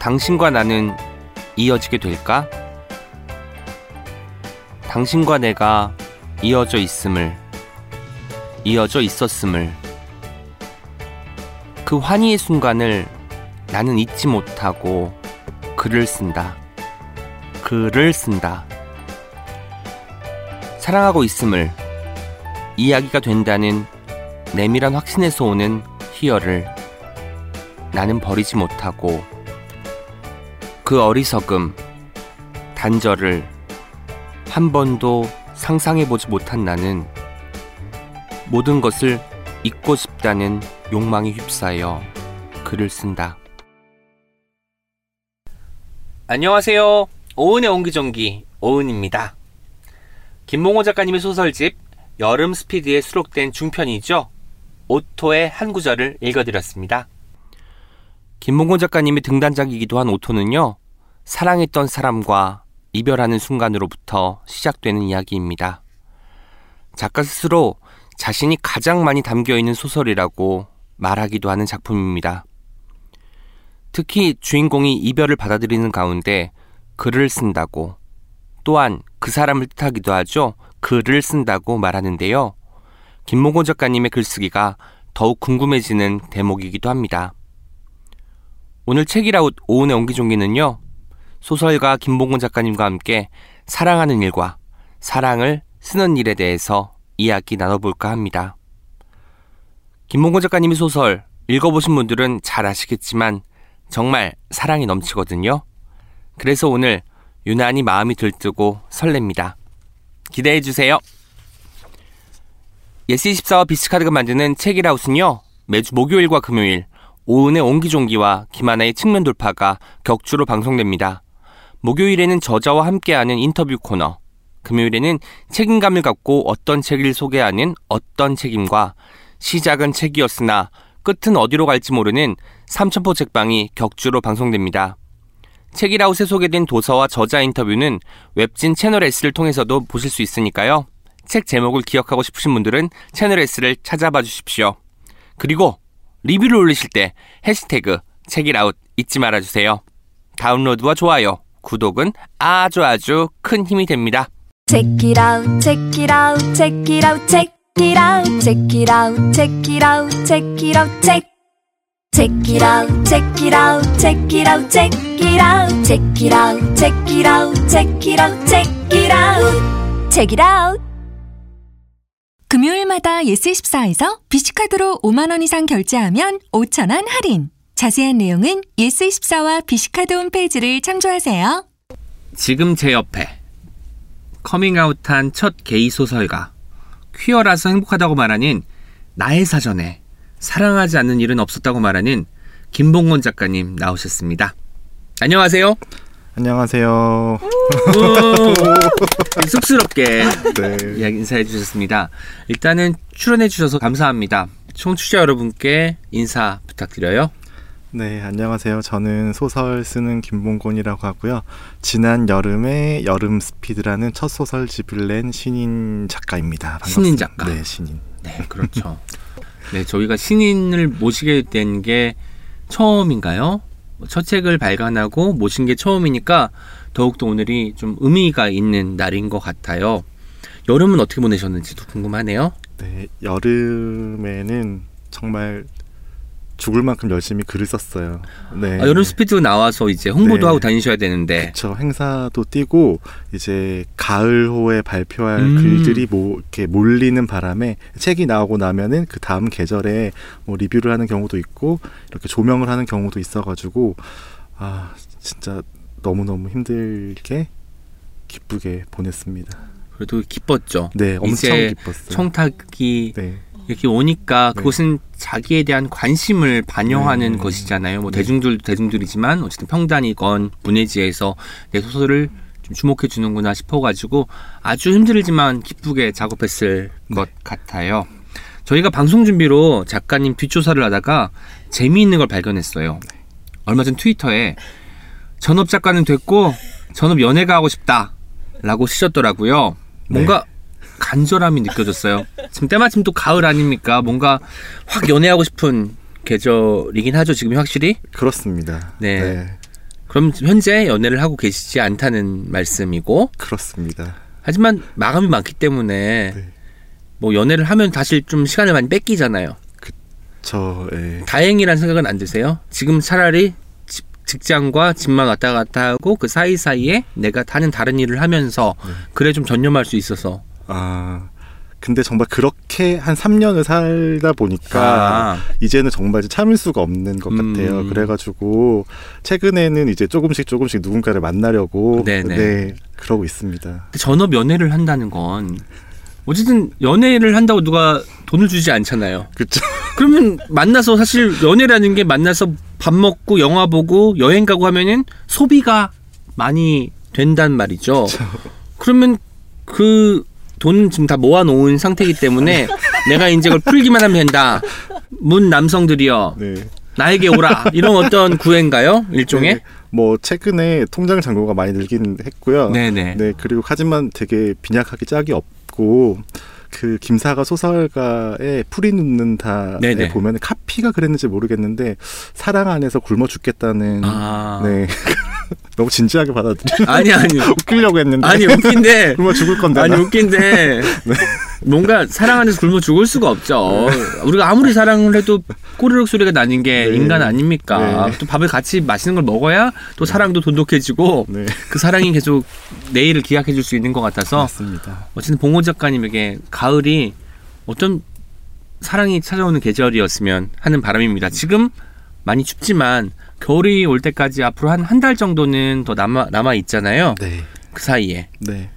당신과 나는 이어지게 될까? 당신과 내가 이어져 있음을, 이어져 있었음을, 그 환희의 순간을 나는 잊지 못하고 글을 쓴다. 글을 쓴다. 사랑하고 있음을 이야기가 된다는 내밀한 확신에서 오는 희열을 나는 버리지 못하고 그 어리석음, 단절을 한 번도 상상해보지 못한 나는 모든 것을 잊고 싶다는 욕망에 휩싸여 글을 쓴다. 안녕하세요. 오은의 옹기종기 오은입니다. 김봉호 작가님의 소설집 여름 스피드에 수록된 중편이죠. 오토의 한 구절을 읽어드렸습니다. 김봉곤 작가님의 등단작이기도 한 오토는요, 사랑했던 사람과 이별하는 순간으로부터 시작되는 이야기입니다. 작가 스스로 자신이 가장 많이 담겨 있는 소설이라고 말하기도 하는 작품입니다. 특히 주인공이 이별을 받아들이는 가운데 글을 쓴다고 또한 그 사람을 뜻하기도 하죠. 글을 쓴다고 말하는데요. 김몽곤 작가님의 글쓰기가 더욱 궁금해지는 대목이기도 합니다. 오늘 책이라웃 오은의 옹기종기는요. 소설가 김봉곤 작가님과 함께 사랑하는 일과 사랑을 쓰는 일에 대해서 이야기 나눠볼까 합니다. 김봉곤 작가님의 소설 읽어보신 분들은 잘 아시겠지만 정말 사랑이 넘치거든요. 그래서 오늘 유난히 마음이 들뜨고 설렙니다. 기대해 주세요. 예스24와 비씨카드가 만드는 책읽아웃은요. 매주 목요일과 금요일 오은의 옹기종기와 김하나의 측면 돌파가 격주로 방송됩니다. 목요일에는 저자와 함께하는 인터뷰 코너, 금요일에는 책임감을 갖고 어떤 책을 소개하는 어떤 책임과 시작은 책이었으나 끝은 어디로 갈지 모르는 삼천포 책방이 격주로 방송됩니다. 책이라웃에 소개된 도서와 저자 인터뷰는 웹진 채널 S를 통해서도 보실 수 있으니까요. 책 제목을 기억하고 싶으신 분들은 채널 S를 찾아봐 주십시오. 그리고 리뷰를 올리실 때 해시태그 책이라웃 잊지 말아주세요. 다운로드와 좋아요, 구독은 아주 아주 큰 힘이 됩니다. Check it out, check it out, check it out, check it out, check it out, check it out, check it out, check. Check it out, check it out, check it out, check it out, check it out, check it out, check it out, check it out, check it out. 금요일마다 예스24에서 비시카드로 5만 원 이상 결제하면 5천 원 할인. 자세한 내용은 예스24와 비시카드 홈페이지를 참조하세요. 지금 제 옆에 커밍아웃한 첫 게이 소설가 퀴어라서 행복하다고 말하는 나의 사전에 사랑하지 않는 일은 없었다고 말하는 김봉곤 작가님 나오셨습니다. 안녕하세요. 안녕하세요. 오, 쑥스럽게 네. 인사해 주셨습니다. 일단은 출연해 주셔서 감사합니다. 청취자 여러분께 인사 부탁드려요. 네, 안녕하세요. 저는 소설 쓰는 김봉곤이라고 하고요. 지난 여름에 여름 스피드라는 첫 소설 집을 낸 신인 작가입니다. 반갑습니다. 신인 작가. 네, 신인. 네, 그렇죠. 네, 저희가 신인을 모시게 된 게 처음인가요? 첫 책을 발간하고 모신 게 처음이니까 더욱더 오늘이 좀 의미가 있는 날인 것 같아요. 여름은 어떻게 보내셨는지도 궁금하네요. 네, 여름에는 정말 죽을 만큼 열심히 글을 썼어요. 네. 아, 여름 스피드 나와서 이제 홍보도 네. 하고 다니셔야 되는데 저 행사도 뛰고 이제 가을호에 발표할 음. 글들이 뭐 이렇게 몰리는 바람에 책이 나오고 나면은 그 다음 계절에 뭐 리뷰를 하는 경우도 있고 이렇게 조명을 하는 경우도 있어가지고 아 진짜 너무 너무 힘들게 기쁘게 보냈습니다. 그래도 기뻤죠. 네, 엄청 기뻤어요. 청탁이 네, 이렇게 오니까 네. 그것은 자기에 대한 관심을 반영하는 네. 것이잖아요. 뭐 네. 대중들도 대중들이지만 어쨌든 평단이건 문예지에서 내 소설을 좀 주목해 주는구나 싶어가지고 아주 힘들지만 기쁘게 작업했을 네. 것 같아요. 저희가 방송 준비로 작가님 뒷조사를 하다가 재미있는 걸 발견했어요. 네. 얼마 전 트위터에 전업 작가는 됐고 전업 연애가 하고 싶다라고 쓰셨더라고요. 뭔가 간절함이 느껴졌어요. 지금 때마침 또 가을 아닙니까? 뭔가 확 연애하고 싶은 계절이긴 하죠. 지금 확실히. 그렇습니다. 네. 네. 그럼 현재 연애를 하고 계시지 않다는 말씀이고 그렇습니다. 하지만 마감이 많기 때문에 네. 뭐 연애를 하면 다시 좀 시간을 많이 뺏기잖아요. 저 예. 다행이란 생각은 안 드세요? 지금 차라리 집- 직장과 집만 왔다 갔다 하고 그 사이사이에 내가 다른 다른 일을 하면서 네. 그래 좀 전념할 수 있어서 아 근데 정말 그렇게 한 3년을 살다 보니까 아, 이제는 정말 참을 수가 없는 것 음. 같아요. 그래가지고 최근에는 이제 조금씩 조금씩 누군가를 만나려고 네네. 네 그러고 있습니다. 근데 전업 연애를 한다는 건 어쨌든 연애를 한다고 누가 돈을 주지 않잖아요. 그렇죠. 그러면 만나서 사실 연애라는 게 만나서 밥 먹고 영화 보고 여행 가고 하면은 소비가 많이 된단 말이죠. 그러면 그 돈 지금 다 모아놓은 상태이기 때문에 내가 이제 그걸 풀기만 하면 된다. 문 남성들이여 네. 나에게 오라 이런 어떤 구애인가요? 일종의? 네. 뭐 최근에 통장 잔고가 많이 늘긴 했고요. 네네. 네 그리고 하지만 되게 빈약하게 짝이 없고 그 김사가 소설가의 풀이 눕는다에. 보면 카피가 그랬는지 모르겠는데 사랑 안에서 굶어 죽겠다는 아. 네 너무 진지하게 받아들이 아니 아니 웃기려고 했는데 아니 웃긴데 굶어 죽을 건데 아니 나. 웃긴데 뭔가 사랑 안에서 굶어 죽을 수가 없죠. 우리가 아무리 사랑을 해도 꼬르륵 소리가 나는 게 네. 인간 아닙니까? 네. 또 밥을 같이 맛있는 걸 먹어야 또 사랑도 돈독해지고 네 그 사랑이 계속 내일을 기약해 줄 수 있는 것 같아서 맞습니다. 어쨌든 봉호 작가님에게 가을이 어떤 사랑이 찾아오는 계절이었으면 하는 바람입니다. 지금 많이 춥지만 겨울이 올 때까지 앞으로 한 한 달 정도는 더 남아 남아 있잖아요. 네그 사이에 네.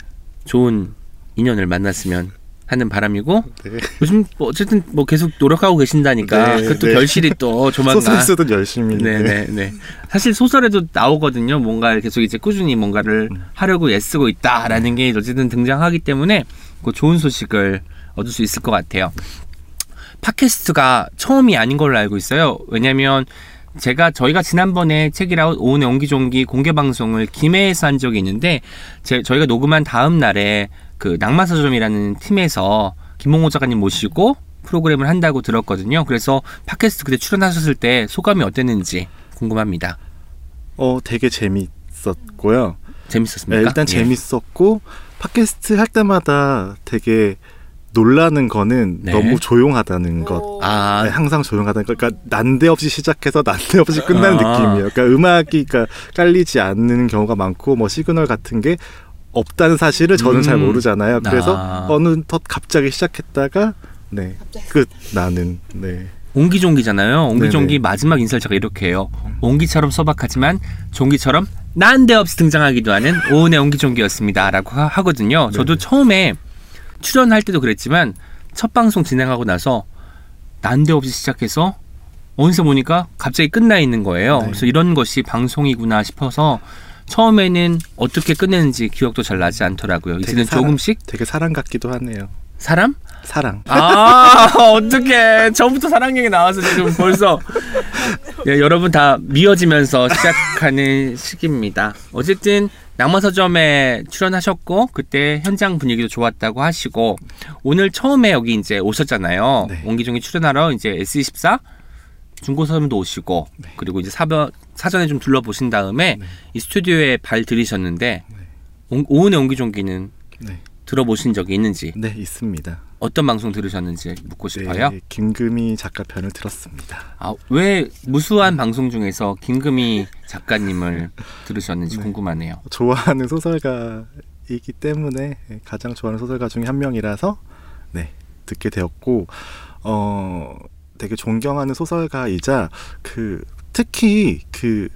좋은 인연을 만났으면 하는 바람이고 네. 요즘 뭐 어쨌든 뭐 계속 노력하고 계신다니까 네, 그것도 네. 결실이 또 조만간 소설 쓰든 열심히 네네네 사실 소설에도 나오거든요 뭔가 계속 이제 꾸준히 뭔가를 음. 하려고 애쓰고 있다라는 게 어쨌든 등장하기 때문에 그 좋은 소식을 얻을 수 있을 것 같아요 팟캐스트가 처음이 아닌 걸로 알고 있어요 왜냐면 제가 저희가 지난번에 책이라웃 오은의 옹기종기 공개 방송을 김해에서 한 적이 있는데 제, 저희가 녹음한 다음 날에 그 낭만서점이라는 팀에서 김홍호 작가님 모시고 프로그램을 한다고 들었거든요. 그래서 팟캐스트 그때 출연하셨을 때 소감이 어땠는지 궁금합니다. 어 되게 재밌었고요. 재밌었습니까? 네, 일단 예. 재밌었고 팟캐스트 할 때마다 되게 놀라는 거는 네. 너무 조용하다는 것. 아, 네, 항상 조용하다는 것. 그러니까 난데없이 시작해서 난데없이 끝나는 아. 느낌이에요. 그러니까 음악이 그러니까 깔리지 않는 경우가 많고 뭐 시그널 같은 게 없다는 사실을 저는 잘 음. 모르잖아요. 그래서 아. 어느덧 갑자기 시작했다가 네. 끝 나는 네. 옹기종기잖아요. 옹기종기 네네. 마지막 인사를 제가 이렇게 해요. 옹기처럼 소박하지만 종기처럼 난데없이 등장하기도 하는 오은의 옹기종기였습니다라고 하- 하거든요. 저도 네네. 처음에 출연할 때도 그랬지만 첫 방송 진행하고 나서 난데없이 시작해서 어디서 보니까 갑자기 끝나 있는 거예요. 네. 그래서 이런 것이 방송이구나 싶어서 처음에는 어떻게 끝내는지 기억도 잘 나지 않더라고요. 이제는 사랑- 조금씩 되게 사랑 같기도 하네요. 사람? 사랑. 아 어떡해 처음부터 사랑 얘기 나와서 지금 벌써 예, 여러분 다 미어지면서 시작하는 시기입니다 어쨌든 낭만서점에 출연하셨고 그때 현장 분위기도 좋았다고 하시고 오늘 처음에 여기 이제 오셨잖아요 네. 옹기종기 출연하러 이제 S24 중고서점도 오시고 그리고 이제 사변, 사전에 좀 둘러보신 다음에 네. 이 스튜디오에 발 들이셨는데 옹- 오은의 옹기종기는 네. 들어보신 적이 있는지 네, 있습니다. 어떤 방송 들으셨는지 묻고 싶어요. 네, 김금희 작가 편을 들었습니다. 아, 왜 무수한 방송 중에서 김금희 작가님을 들으셨는지 네. 궁금하네요. 좋아하는 소설가이기 때문에 가장 좋아하는 소설가 중에 한 명이라서 네 듣게 되었고 어 되게 존경하는 소설가이자 그 특히 그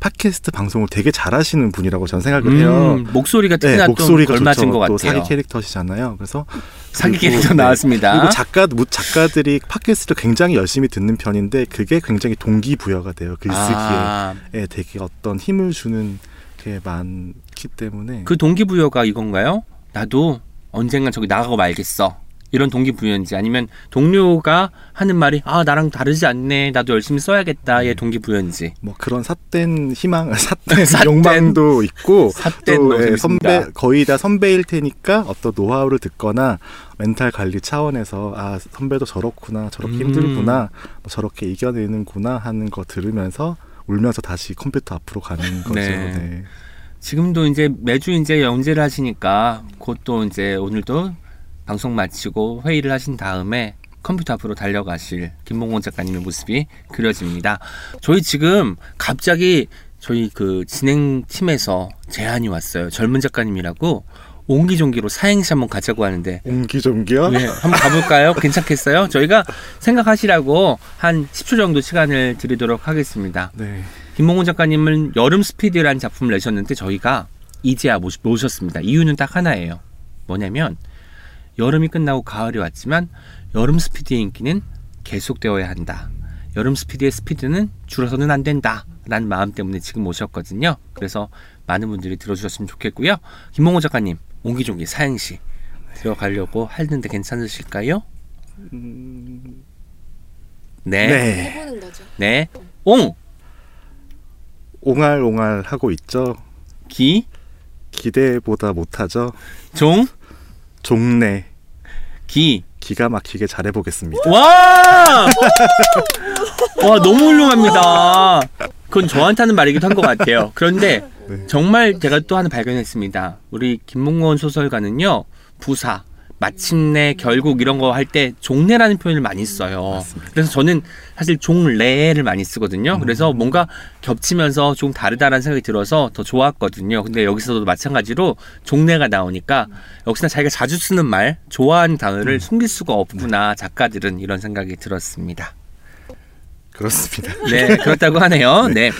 팟캐스트 방송을 되게 잘하시는 분이라고 저는 생각을 해요. 음, 목소리가 네, 특히나 좀 목소리가 걸맞은. 것 같아요. 또 사기 캐릭터시잖아요. 그래서 사기 캐릭터 네. 나왔습니다. 그리고 작가 무- 작가들이 팟캐스트를 굉장히 열심히 듣는 편인데 그게 굉장히 동기부여가 돼요. 글쓰기에 아, 예, 되게 어떤 힘을 주는 게 많기 때문에 그 동기부여가 이건가요? 나도 언젠간 저기 나가고 말겠어. 이런 동기부여인지 아니면 동료가 하는 말이 아 나랑 다르지 않네 나도 열심히 써야겠다의 동기부여인지 뭐 그런 삿된 희망, 삿된, 삿된. 욕망도 있고 삿된 또 예. 선배 거의 다 선배일 테니까 어떤 노하우를 듣거나 멘탈 관리 차원에서 아 선배도 저렇구나 저렇게 음. 힘들구나 뭐 저렇게 이겨내는구나 하는 거 들으면서 울면서 다시 컴퓨터 앞으로 가는 거죠. 네. 네. 지금도 이제 매주 이제 영제를 하시니까 곧 또 이제 오늘도 방송 마치고 회의를 하신 다음에 컴퓨터 앞으로 달려가실 김봉곤 작가님의 모습이 그려집니다. 저희 지금 갑자기 저희 그 진행팀에서 제안이 왔어요. 젊은 작가님이라고 옹기종기로 사행시 한번 가자고 하는데 옹기종기요? 네, 한번 가볼까요? 괜찮겠어요? 저희가 생각하시라고 한 10초 정도 시간을 드리도록 하겠습니다. 네. 김봉곤 작가님은 여름 스피드라는 작품을 내셨는데 저희가 이제야 모셨습니다. 이유는 딱 하나예요. 뭐냐면 여름이 끝나고 가을이 왔지만 여름 스피드의 인기는 계속되어야 한다. 여름 스피드의 스피드는 줄어서는 안 된다. 라는 마음 때문에 지금 모셨거든요. 그래서 많은 분들이 들어주셨으면 좋겠고요. 김봉곤 작가님, 옹기종기 사행시 들어가려고 하는데 괜찮으실까요? 네. 네. 해보는 거죠. 네. 옹! 옹알옹알 하고 있죠. 기! 기대보다 못하죠. 종! 종래 기! 기가 막히게 잘 해보겠습니다. 와! 와, 너무 훌륭합니다. 그건 저한테 하는 말이기도 한 것 같아요. 그런데 네. 정말 제가 또 하나 발견했습니다. 우리 김몽원 소설가는요, 부사, 마침내, 결국 이런 거 할 때 종래라는 표현을 많이 써요. 맞습니다. 그래서 저는 사실 종래를 많이 쓰거든요. 그래서 뭔가 겹치면서 좀 다르다라는 생각이 들어서 더 좋았거든요. 근데 여기서도 마찬가지로 종래가 나오니까 역시나 자기가 자주 쓰는 말, 좋아하는 단어를 숨길 수가 없구나. 작가들은 이런 생각이 들었습니다. 그렇습니다. 네, 그렇다고 하네요. 네.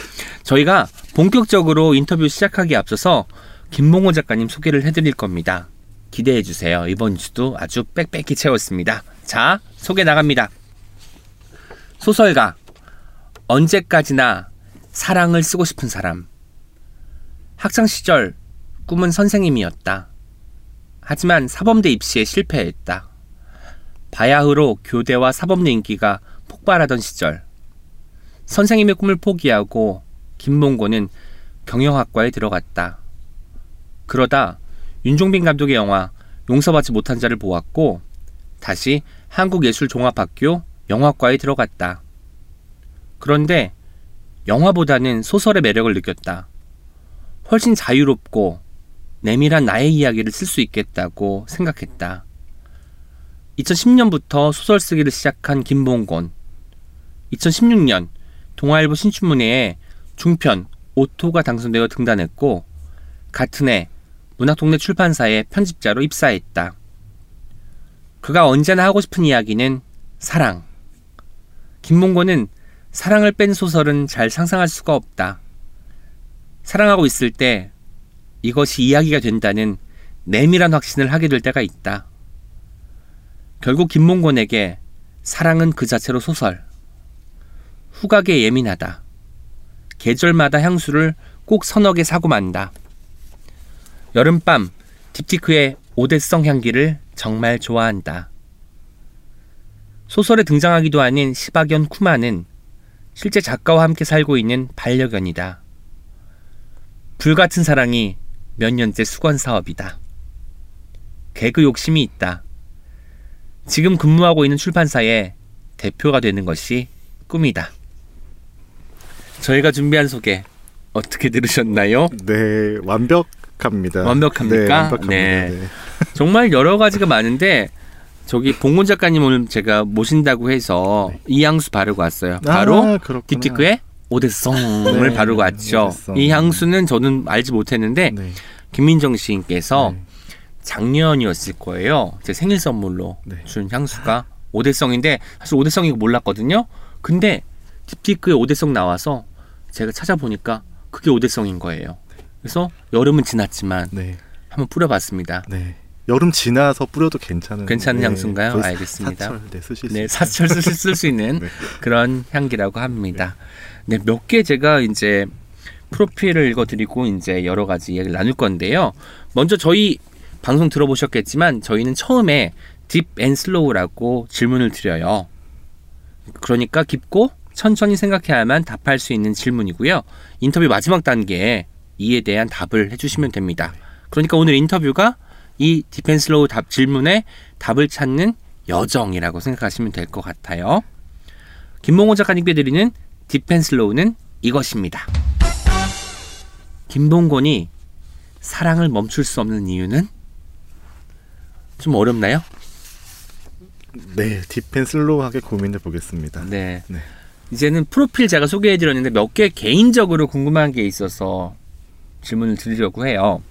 저희가 본격적으로 인터뷰 시작하기에 앞서서 김몽호 작가님 소개를 해드릴 겁니다. 기대해 주세요. 이번 주도 아주 빽빽히 채웠습니다. 자, 소개 나갑니다. 소설가. 언제까지나 사랑을 쓰고 싶은 사람. 학창 시절 꿈은 선생님이었다. 하지만 사범대 입시에 실패했다. 바야흐로 교대와 사범대 인기가 폭발하던 시절. 선생님의 꿈을 포기하고 김몽고는 경영학과에 들어갔다. 그러다 윤종빈 감독의 영화 용서받지 못한 자를 보았고 다시 한국예술종합학교 영화과에 들어갔다. 그런데 영화보다는 소설의 매력을 느꼈다. 훨씬 자유롭고 내밀한 나의 이야기를 쓸 수 있겠다고 생각했다. 2010년부터 소설 쓰기를 시작한 김봉곤. 2016년 동아일보 신춘문예에 중편 오토가 당선되어 등단했고 같은 해 문학동네 출판사에 편집자로 입사했다. 그가 언제나 하고 싶은 이야기는 사랑. 김몽고는 사랑을 뺀 소설은 잘 상상할 수가 없다. 사랑하고 있을 때 이것이 이야기가 된다는 내밀한 확신을 하게 될 때가 있다. 결국 김몽곤에게 사랑은 그 자체로 소설. 후각에 예민하다. 계절마다 향수를 꼭 서너 개 사고 만다. 여름밤 딥티크의 오대성 향기를 정말 좋아한다. 소설에 등장하기도 하는 시바견 쿠마는 실제 작가와 함께 살고 있는 반려견이다. 불같은 사랑이 몇 년째 수건 사업이다. 개그 욕심이 있다. 지금 근무하고 있는 출판사의 대표가 되는 것이 꿈이다. 저희가 준비한 소개 어떻게 들으셨나요? 네, 완벽 합니다. 완벽합니까? 네, 완벽합니다. 네. 네. 정말 여러 가지가 많은데 저기 봉곤 작가님 오늘 제가 모신다고 해서 이 향수 바르고 왔어요. 바로 아. 딥티크의 오데송을 네, 바르고 왔죠. 오데송. 이 향수는 저는 알지 못했는데 네. 김민정 시인께서 네. 작년이었을 거예요. 제 생일 선물로 네. 준 향수가 오대성인데 사실 오대성이고 몰랐거든요. 근데 딥티크에 오대성 나와서 제가 찾아보니까 그게 오대성인 거예요. 그래서 여름은 지났지만 네. 한번 뿌려봤습니다. 네. 여름 지나서 뿌려도 괜찮은 괜찮은 네, 향수인가요? 알겠습니다. 사철 네, 쓰실 수 네. 사철 쓸 수 있는 네. 그런 향기라고 합니다. 네, 몇 개 제가 이제 프로필을 읽어드리고 이제 여러 가지 이야기를 나눌 건데요. 먼저 저희 방송 들어보셨겠지만 저희는 처음에 deep and slow라고 질문을 드려요. 그러니까 깊고 천천히 생각해야만 답할 수 있는 질문이고요. 인터뷰 마지막 단계에 이에 대한 답을 해주시면 됩니다. 그러니까 오늘 인터뷰가 이 deep and slow 답 질문에 답을 찾는 여정이라고 생각하시면 될 것 같아요. 김몽호 작가님께 드리는 디펜슬로우는 이것입니다. 김봉곤이 사랑을 멈출 수 없는 이유는 좀 어렵나요? 네, 딥앤 슬로우하게 고민해 보겠습니다. 네. 네. 이제는 프로필 제가 소개해 드렸는데 몇 개 개인적으로 궁금한 게 있어서 질문을 드리려고 해요.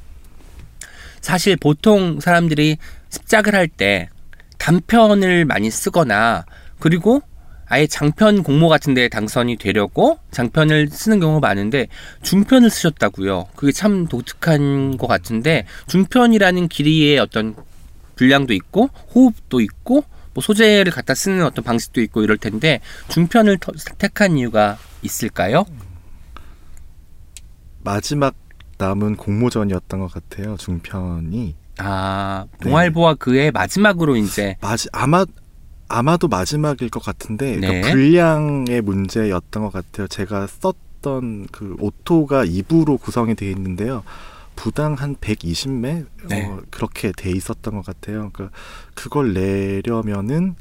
사실 보통 사람들이 습작을 할 때 단편을 많이 쓰거나 그리고 아예 장편 공모 같은 데 당선이 되려고 장편을 쓰는 경우가 많은데 중편을 쓰셨다고요. 그게 참 독특한 것 같은데 중편이라는 길이의 어떤 분량도 있고 호흡도 있고 뭐 소재를 갖다 쓰는 어떤 방식도 있고 이럴 텐데 중편을 터- 택한 이유가 있을까요? 마지막 남은 공모전이었던 것 같아요. 중편이 아 동아일보와 그의 마지막으로 이제 마지 아마 아마도 마지막일 것 같은데 네. 그러니까 분량의 문제였던 것 같아요. 제가 썼던 그 Auto가 2부로 구성이 되어 있는데요. 부당 한 120매 네. 어, 그렇게 돼 있었던 것 같아요. 그러니까 그걸 내려면은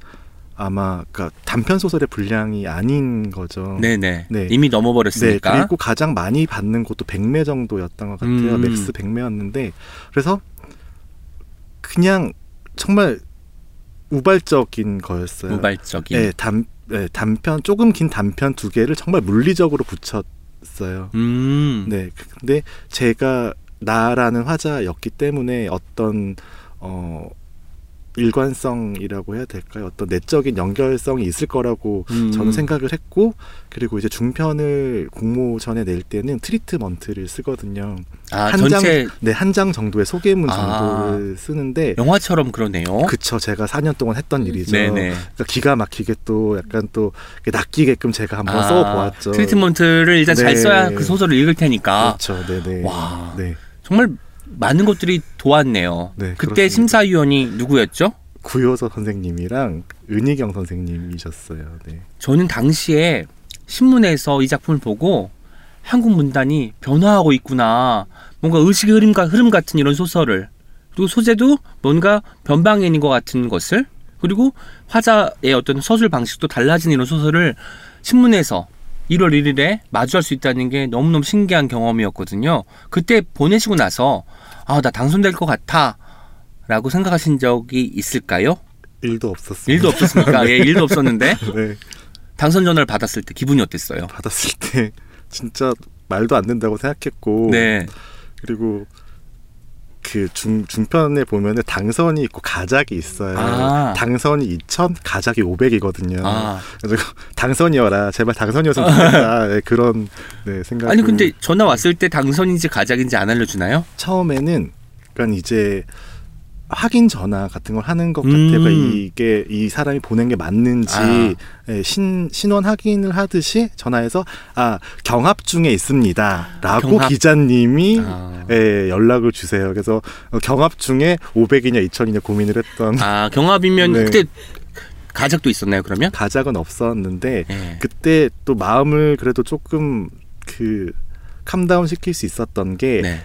아마 그러니까 단편 소설의 분량이 아닌 거죠. 네네 네. 이미 네, 넘어버렸으니까 그리고 가장 많이 받는 곳도 100매 정도였던 것 같아요. 음. max 100매였는데 그래서 그냥 정말 우발적인 거였어요. 우발적인 네, 단, 네, 단편 조금 긴 단편 두 개를 정말 물리적으로 붙였어요. 음 네, 근데 제가 나라는 화자였기 때문에 어떤 어 일관성이라고 해야 될까요? 어떤 내적인 연결성이 있을 거라고 음. 저는 생각을 했고 그리고 이제 중편을 공모 전에 낼 때는 트리트먼트를 쓰거든요. 아 한 전체 장, 네, 한 장 정도의 소개문 아. 정도를 쓰는데 영화처럼 그러네요. 그쵸 제가 4년 동안 했던 일이죠. 네네. 그러니까 기가 막히게 또 약간 또 낚이게끔 제가 한번 아, 써보았죠. 트리트먼트를 일단 잘 네. 써야 그 소설을 읽을 테니까 그렇죠, 네네. 와. 네. 정말 많은 것들이 도왔네요. 네, 그때 그렇습니다. 심사위원이 누구였죠? 구효서 선생님이랑 은희경 선생님이셨어요. 네. 저는 당시에 신문에서 이 작품을 보고 한국 문단이 변화하고 있구나. 뭔가 의식의 흐름, 흐름 같은 이런 소설을 그리고 소재도 뭔가 변방인인 것 같은 것을 그리고 화자의 어떤 서술 방식도 달라진 이런 소설을 신문에서 1월 1일에 마주할 수 있다는 게 너무너무 신기한 경험이었거든요. 그때 보내시고 나서 아, 나 당선될 것 같아. 라고 생각하신 적이 있을까요? 일도 없었어요. 일도 없었습니까? 예, 일도 없었는데 네. 당선 전화를 받았을 때 기분이 어땠어요? 받았을 때 진짜 말도 안 된다고 생각했고 네. 그리고 그 중, 중편에 보면은 당선이 있고 가작이 있어요. 아. 당선이 2천, 가작이 500이거든요. 아. 그래서 당선이어라. 제발 당선이었으면 좋겠다. 네, 그런 네, 생각. 아니 근데 전화 왔을 때 당선인지 가작인지 안 알려주나요? 처음에는 그러니까 이제 확인 전화 같은 걸 하는 것 음. 같아요. 그러니까 이게 이 사람이 보낸 게 맞는지 아. 예, 신 신원 확인을 하듯이 전화해서 아 경합 중에 있습니다라고 경합. 기자님이 아, 예, 연락을 주세요. 그래서 어, 경합 중에 500이냐 2000이냐 고민을 했던 아 경합이면 네. 그때 가작도 있었나요 그러면? 가작은 없었는데 예. 그때 또 마음을 그래도 조금 그 캄다운 시킬 수 있었던 게 네.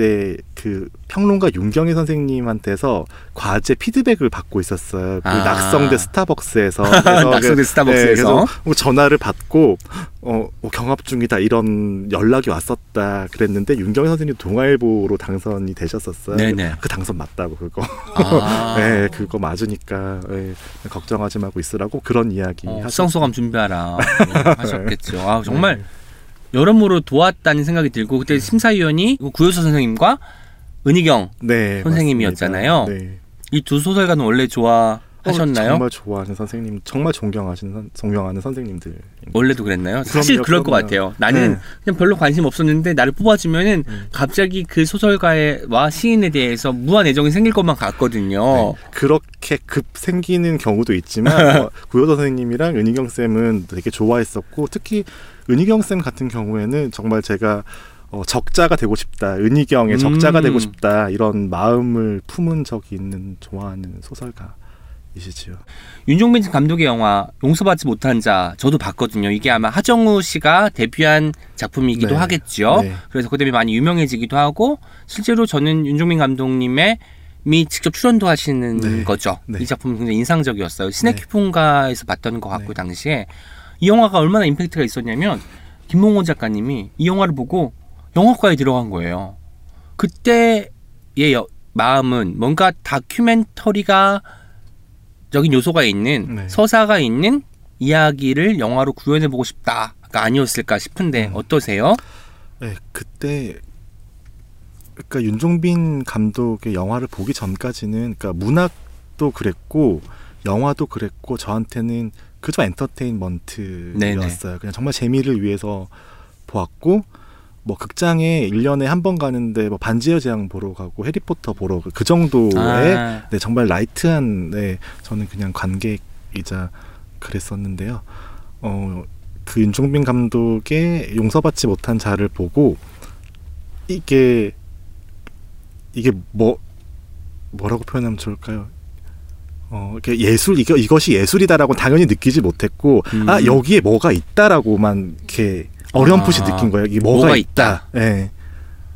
그때 그 평론가 윤경희 선생님한테서 과제 피드백을 받고 있었어요. 그 아. 낙성대 스타벅스에서 그래서 낙성대 그- 스타벅스에서. 네, 그래서 뭐 전화를 받고 어, 뭐 경합 중이다 이런 연락이 왔었다 그랬는데 윤경희 선생님 동아일보로 당선이 되셨었어요. 네네. 그 당선 맞다고 그거. 아. 네, 그거 맞으니까 예, 걱정하지 말고 있으라고 그런 이야기 어, 하셨- 수상소감 준비하라 네, 하셨겠죠. 아 정말 여러모로 도왔다는 생각이 들고 그때 심사위원이 구효서 선생님과 은희경 네, 선생님이었잖아요. 네. 이두 소설가는 원래 좋아 하셨나요? 어, 정말 좋아하는 선생님, 정말 존경하시는 선, 존경하는 선생님들. 원래도 그랬나요? 사실 그럴 것. 같아요. 나는 네. 그냥 별로 관심 없었는데 나를 뽑아주면은 음. 갑자기 그 소설가와 시인에 대해서 무한 애정이 생길 것만 같거든요. 네. 그렇게 급 생기는 경우도 있지만 어, 구효도 선생님이랑 은희경 쌤은 되게 좋아했었고 특히 은희경 쌤 같은 경우에는 정말 제가 어, 적자가 되고 싶다, 은희경의 음. 적자가 되고 싶다 이런 마음을 품은 적이 있는 좋아하는 소설가 이시지요. 윤종빈 감독의 영화 용서받지 못한 자 저도 봤거든요. 이게 아마 하정우 씨가 데뷔한 작품이기도 네. 하겠죠. 네. 그래서 그 때문에 많이 유명해지기도 하고 실제로 저는 윤종빈 감독님의 미 직접 출연도 하시는 네. 거죠. 네. 이 작품 굉장히 인상적이었어요. 네. 시네큐폰가에서 봤던 것 같고 네. 당시에 이 영화가 얼마나 임팩트가 있었냐면 김몽원 작가님이 이 영화를 보고 영화과에 들어간 거예요. 그때의 여- 마음은 뭔가 다큐멘터리가 적인 요소가 있는 네. 서사가 있는 이야기를 영화로 구현해 보고 싶다가 아니었을까 싶은데 음. 어떠세요? 네, 그때 그러니까 윤종빈 감독의 영화를 보기 전까지는 그러니까 문학도 그랬고 영화도 그랬고 저한테는 그저 엔터테인먼트였어요. 그냥 정말 재미를 위해서 보았고 뭐 극장에 1년에 한 번 가는데 뭐 반지의 제왕 보러 가고 해리포터 보러 그 정도의 아, 네, 정말 light한 네, 저는 그냥 관객이자 그랬었는데요. 어, 그 윤종빈 감독의 용서받지 못한 자를 보고 이게 이게 뭐 뭐라고 표현하면 좋을까요? 어, 이렇게 예술 이거 이것이 예술이다라고 당연히 느끼지 못했고 음. 아 여기에 뭐가 있다라고만 이렇게 어렴풋이 아, 느낀 거예요. 이게 뭐가, 뭐가 있다. 예.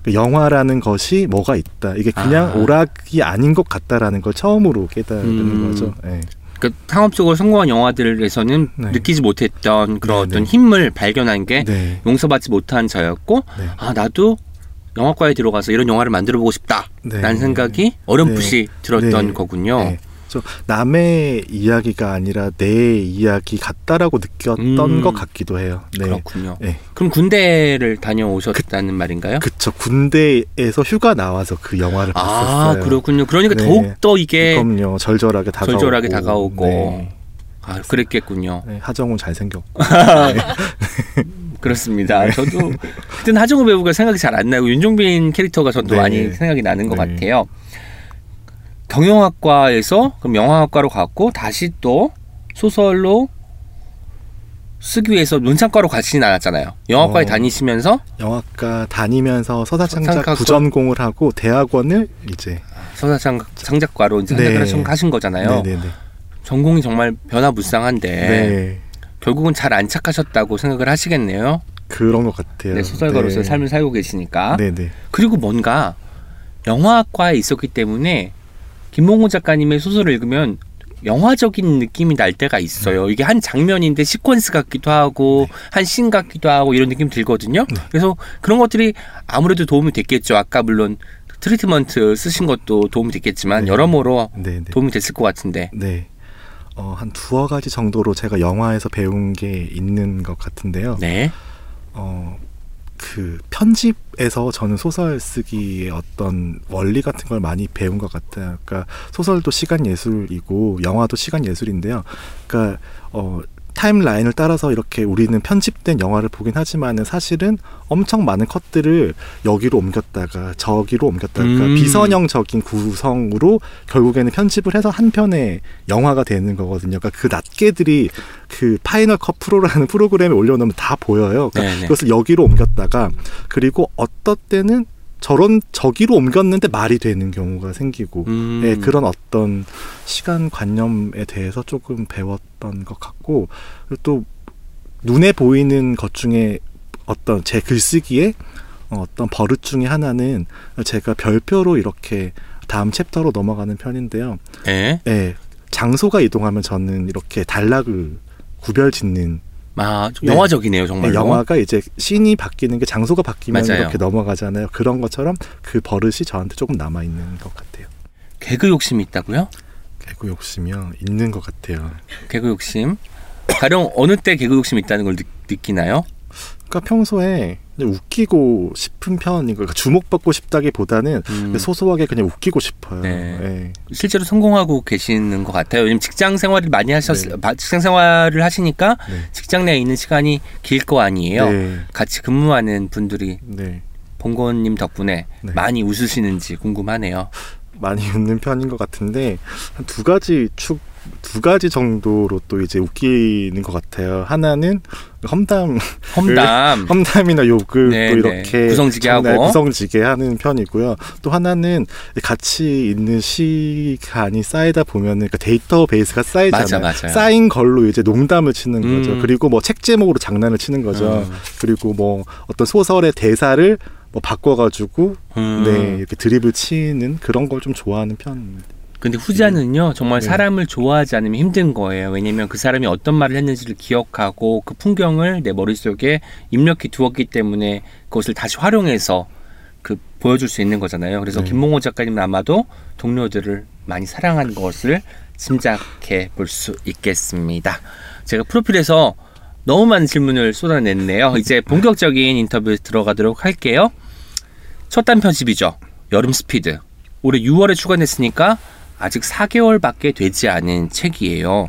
그 영화라는 것이 뭐가 있다. 이게 그냥 아. 오락이 아닌 것 같다라는 걸 처음으로 깨달은 음. 거죠. 예. 그러니까 상업적으로 성공한 영화들에서는 네. 느끼지 못했던 그런 네, 어떤 네. 힘을 발견한 게 네. 용서받지 못한 저였고 네. 아 나도 영화과에 들어가서 이런 영화를 만들어 보고 싶다라는 네. 생각이 어렴풋이 들었던 네. 거군요. 네. 저 남의 이야기가 아니라 내 이야기 같다라고 느꼈던 음. 것 같기도 해요. 네. 그렇군요. 네. 그럼 군대를 다녀오셨다는 말인가요? 그쵸. 군대에서 휴가 나와서 그 영화를 아 봤었어요. 그렇군요. 그러니까 네. 더욱 더 이게 그럼요. 절절하게 다가오고. 절절하게 다가오고 네. 아 그랬겠군요. 네, 하정우 잘생겼고. 그렇습니다. 네. 저도 그때는 하정우 배우가 생각이 잘 안 나고 윤종빈 캐릭터가 저도 네. 많이 생각이 나는 것 네. 같아요. 경영학과에서 그럼 영화학과로 갔고 다시 또 소설로 쓰기 위해서 논창과로 가시진 않았잖아요. 영화과에 어. 다니시면서 영화과 다니면서 서사창작 부전공을 하고 대학원을 이제 서사창 창작과로 이제 네. 한작을 하신 거잖아요. 네 네 네. 전공이 정말 변화무쌍한데 네. 결국은 잘 안착하셨다고 생각을 하시겠네요. 그런 것 같아요. 네, 소설가로서 네. 삶을 살고 계시니까. 그리고 뭔가 영화학과에 있었기 때문에 김몽호 작가님의 소설을 읽으면 영화적인 느낌이 날 때가 있어요. 이게 한 장면인데 시퀀스 같기도 하고 한 씬 같기도 하고 이런 느낌 들거든요. 네. 그래서 그런 것들이 아무래도 도움이 됐겠죠. 아까 물론 트리트먼트 쓰신 것도 도움이 됐겠지만 네. 여러모로. 도움이 됐을 것 같은데. 네. 어, 한 두어 가지 정도로 제가 영화에서 배운 게 있는 것 같은데요. 네. 어, 그 편집에서 저는 소설 쓰기의 어떤 원리 같은 걸 많이 배운 것 같아요. 그러니까 소설도 시간 예술이고 영화도 시간 예술인데요. 그러니까 어 타임라인을 따라서 이렇게 우리는 편집된 영화를 보긴 하지만은 사실은 엄청 많은 컷들을 여기로 옮겼다가 저기로 옮겼다가 음. 비선형적인 구성으로 결국에는 편집을 해서 한 편의 영화가 되는 거거든요. 그러니까 그 낱개들이 그 Final Cut Pro라는 프로그램에 올려놓으면 다 보여요. 그러니까 네네. 그것을 여기로 옮겼다가 그리고 어떤 때는 저런 저기로 옮겼는데 말이 되는 경우가 생기고 음. 예, 그런 어떤 시간 관념에 대해서 조금 배웠던 것 같고 그리고 또 눈에 보이는 것 중에 어떤 제 글쓰기에 어, 어떤 버릇 중에 하나는 제가 별표로 이렇게 다음 챕터로 넘어가는 편인데요. 네. 예, 장소가 이동하면 저는 이렇게 단락을 구별 짓는 아, 좀 네. 영화적이네요, 정말로. 네, 영화가 이제 씬이 바뀌는 게 장소가 바뀌면 맞아요. 이렇게 넘어가잖아요. 그런 것처럼 그 버릇이 저한테 조금 남아 있는 것 같아요. 개그 욕심이 있다고요? 개구 욕심이요 있는 것 같아요. 개그 욕심. 가령 어느 때 개그 욕심이 있다는 걸 느, 느끼나요? 그러니까 평소에 웃기고 싶은 편인 거, 그러니까 주목받고 싶다기보다는 음. 소소하게 그냥 웃기고 싶어요. 네. 예. 실제로 성공하고 계시는 것 같아요. 요즘 직장 생활을 많이 하셨, 네. 바- 직장 생활을 하시니까 네. 직장 내에 있는 시간이 길 거 아니에요. 네. 같이 근무하는 분들이 네. 봉건님 덕분에 네. 많이 웃으시는지 궁금하네요. 많이 웃는 편인 것 같은데 한 두 가지 축 두 가지 정도로 또 이제 웃기는 것 같아요. 하나는 험담 험담. 험담이나 욕을 네, 또 네. 이렇게 구성지게 하고. 구성지게 하는 편이고요. 또 하나는 같이 있는 시간이 쌓이다 보면은 그러니까 데이터베이스가 쌓이잖아요. 맞아. 쌓인 걸로 이제 농담을 치는 음. 거죠. 그리고 뭐 책 제목으로 장난을 치는 거죠. 음. 그리고 뭐 어떤 소설의 대사를 뭐 바꿔가지고 음. 네 이렇게 드립을 치는 그런 걸 좀 좋아하는 편입니다. 근데 후자는요 정말 네. 사람을 좋아하지 않으면 힘든 거예요. 왜냐면 그 사람이 어떤 말을 했는지를 기억하고 그 풍경을 내 머릿속에 입력해 두었기 때문에 그것을 다시 활용해서 그 보여줄 수 있는 거잖아요. 그래서 네. 김몽호 작가님은 아마도 동료들을 많이 사랑한 것을 짐작해 볼 수 있겠습니다. 제가 프로필에서 너무 많은 질문을 쏟아냈네요. 이제 본격적인 인터뷰에 들어가도록 할게요. 첫 단 편집이죠. 여름 스피드. 올해 6월에 출간했으니까 아직 4개월밖에 되지 않은 책이에요.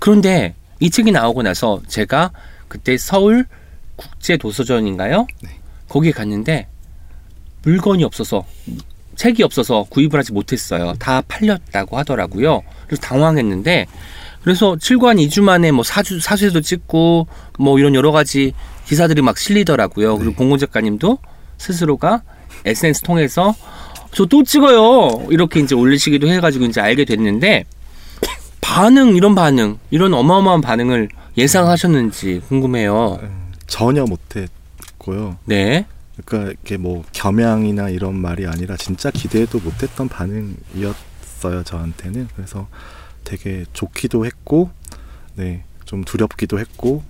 그런데 이 책이 나오고 나서 제가 그때 서울 국제 도서전인가요? 네. 거기에 갔는데 물건이 없어서 책이 없어서 구입을 하지 못했어요. 다 팔렸다고 하더라고요. 그래서 당황했는데 그래서 7관 2주 만에 뭐 사주 사수도 찍고 뭐 이런 여러 가지 기사들이 막 실리더라고요. 그리고 네. 봉곤 작가님도 스스로가 SNS 통해서 저 또 찍어요. 이렇게 이제 올리시기도 해가지고 이제 알게 됐는데 반응 이런 반응 이런 어마어마한 반응을 예상하셨는지 궁금해요. 음, 전혀 못했고요. 네. 그러니까 이렇게 뭐 겸양이나 이런 말이 아니라 진짜 기대도 못했던 반응이었어요 저한테는. 그래서 되게 좋기도 했고, 네, 좀 두렵기도 했고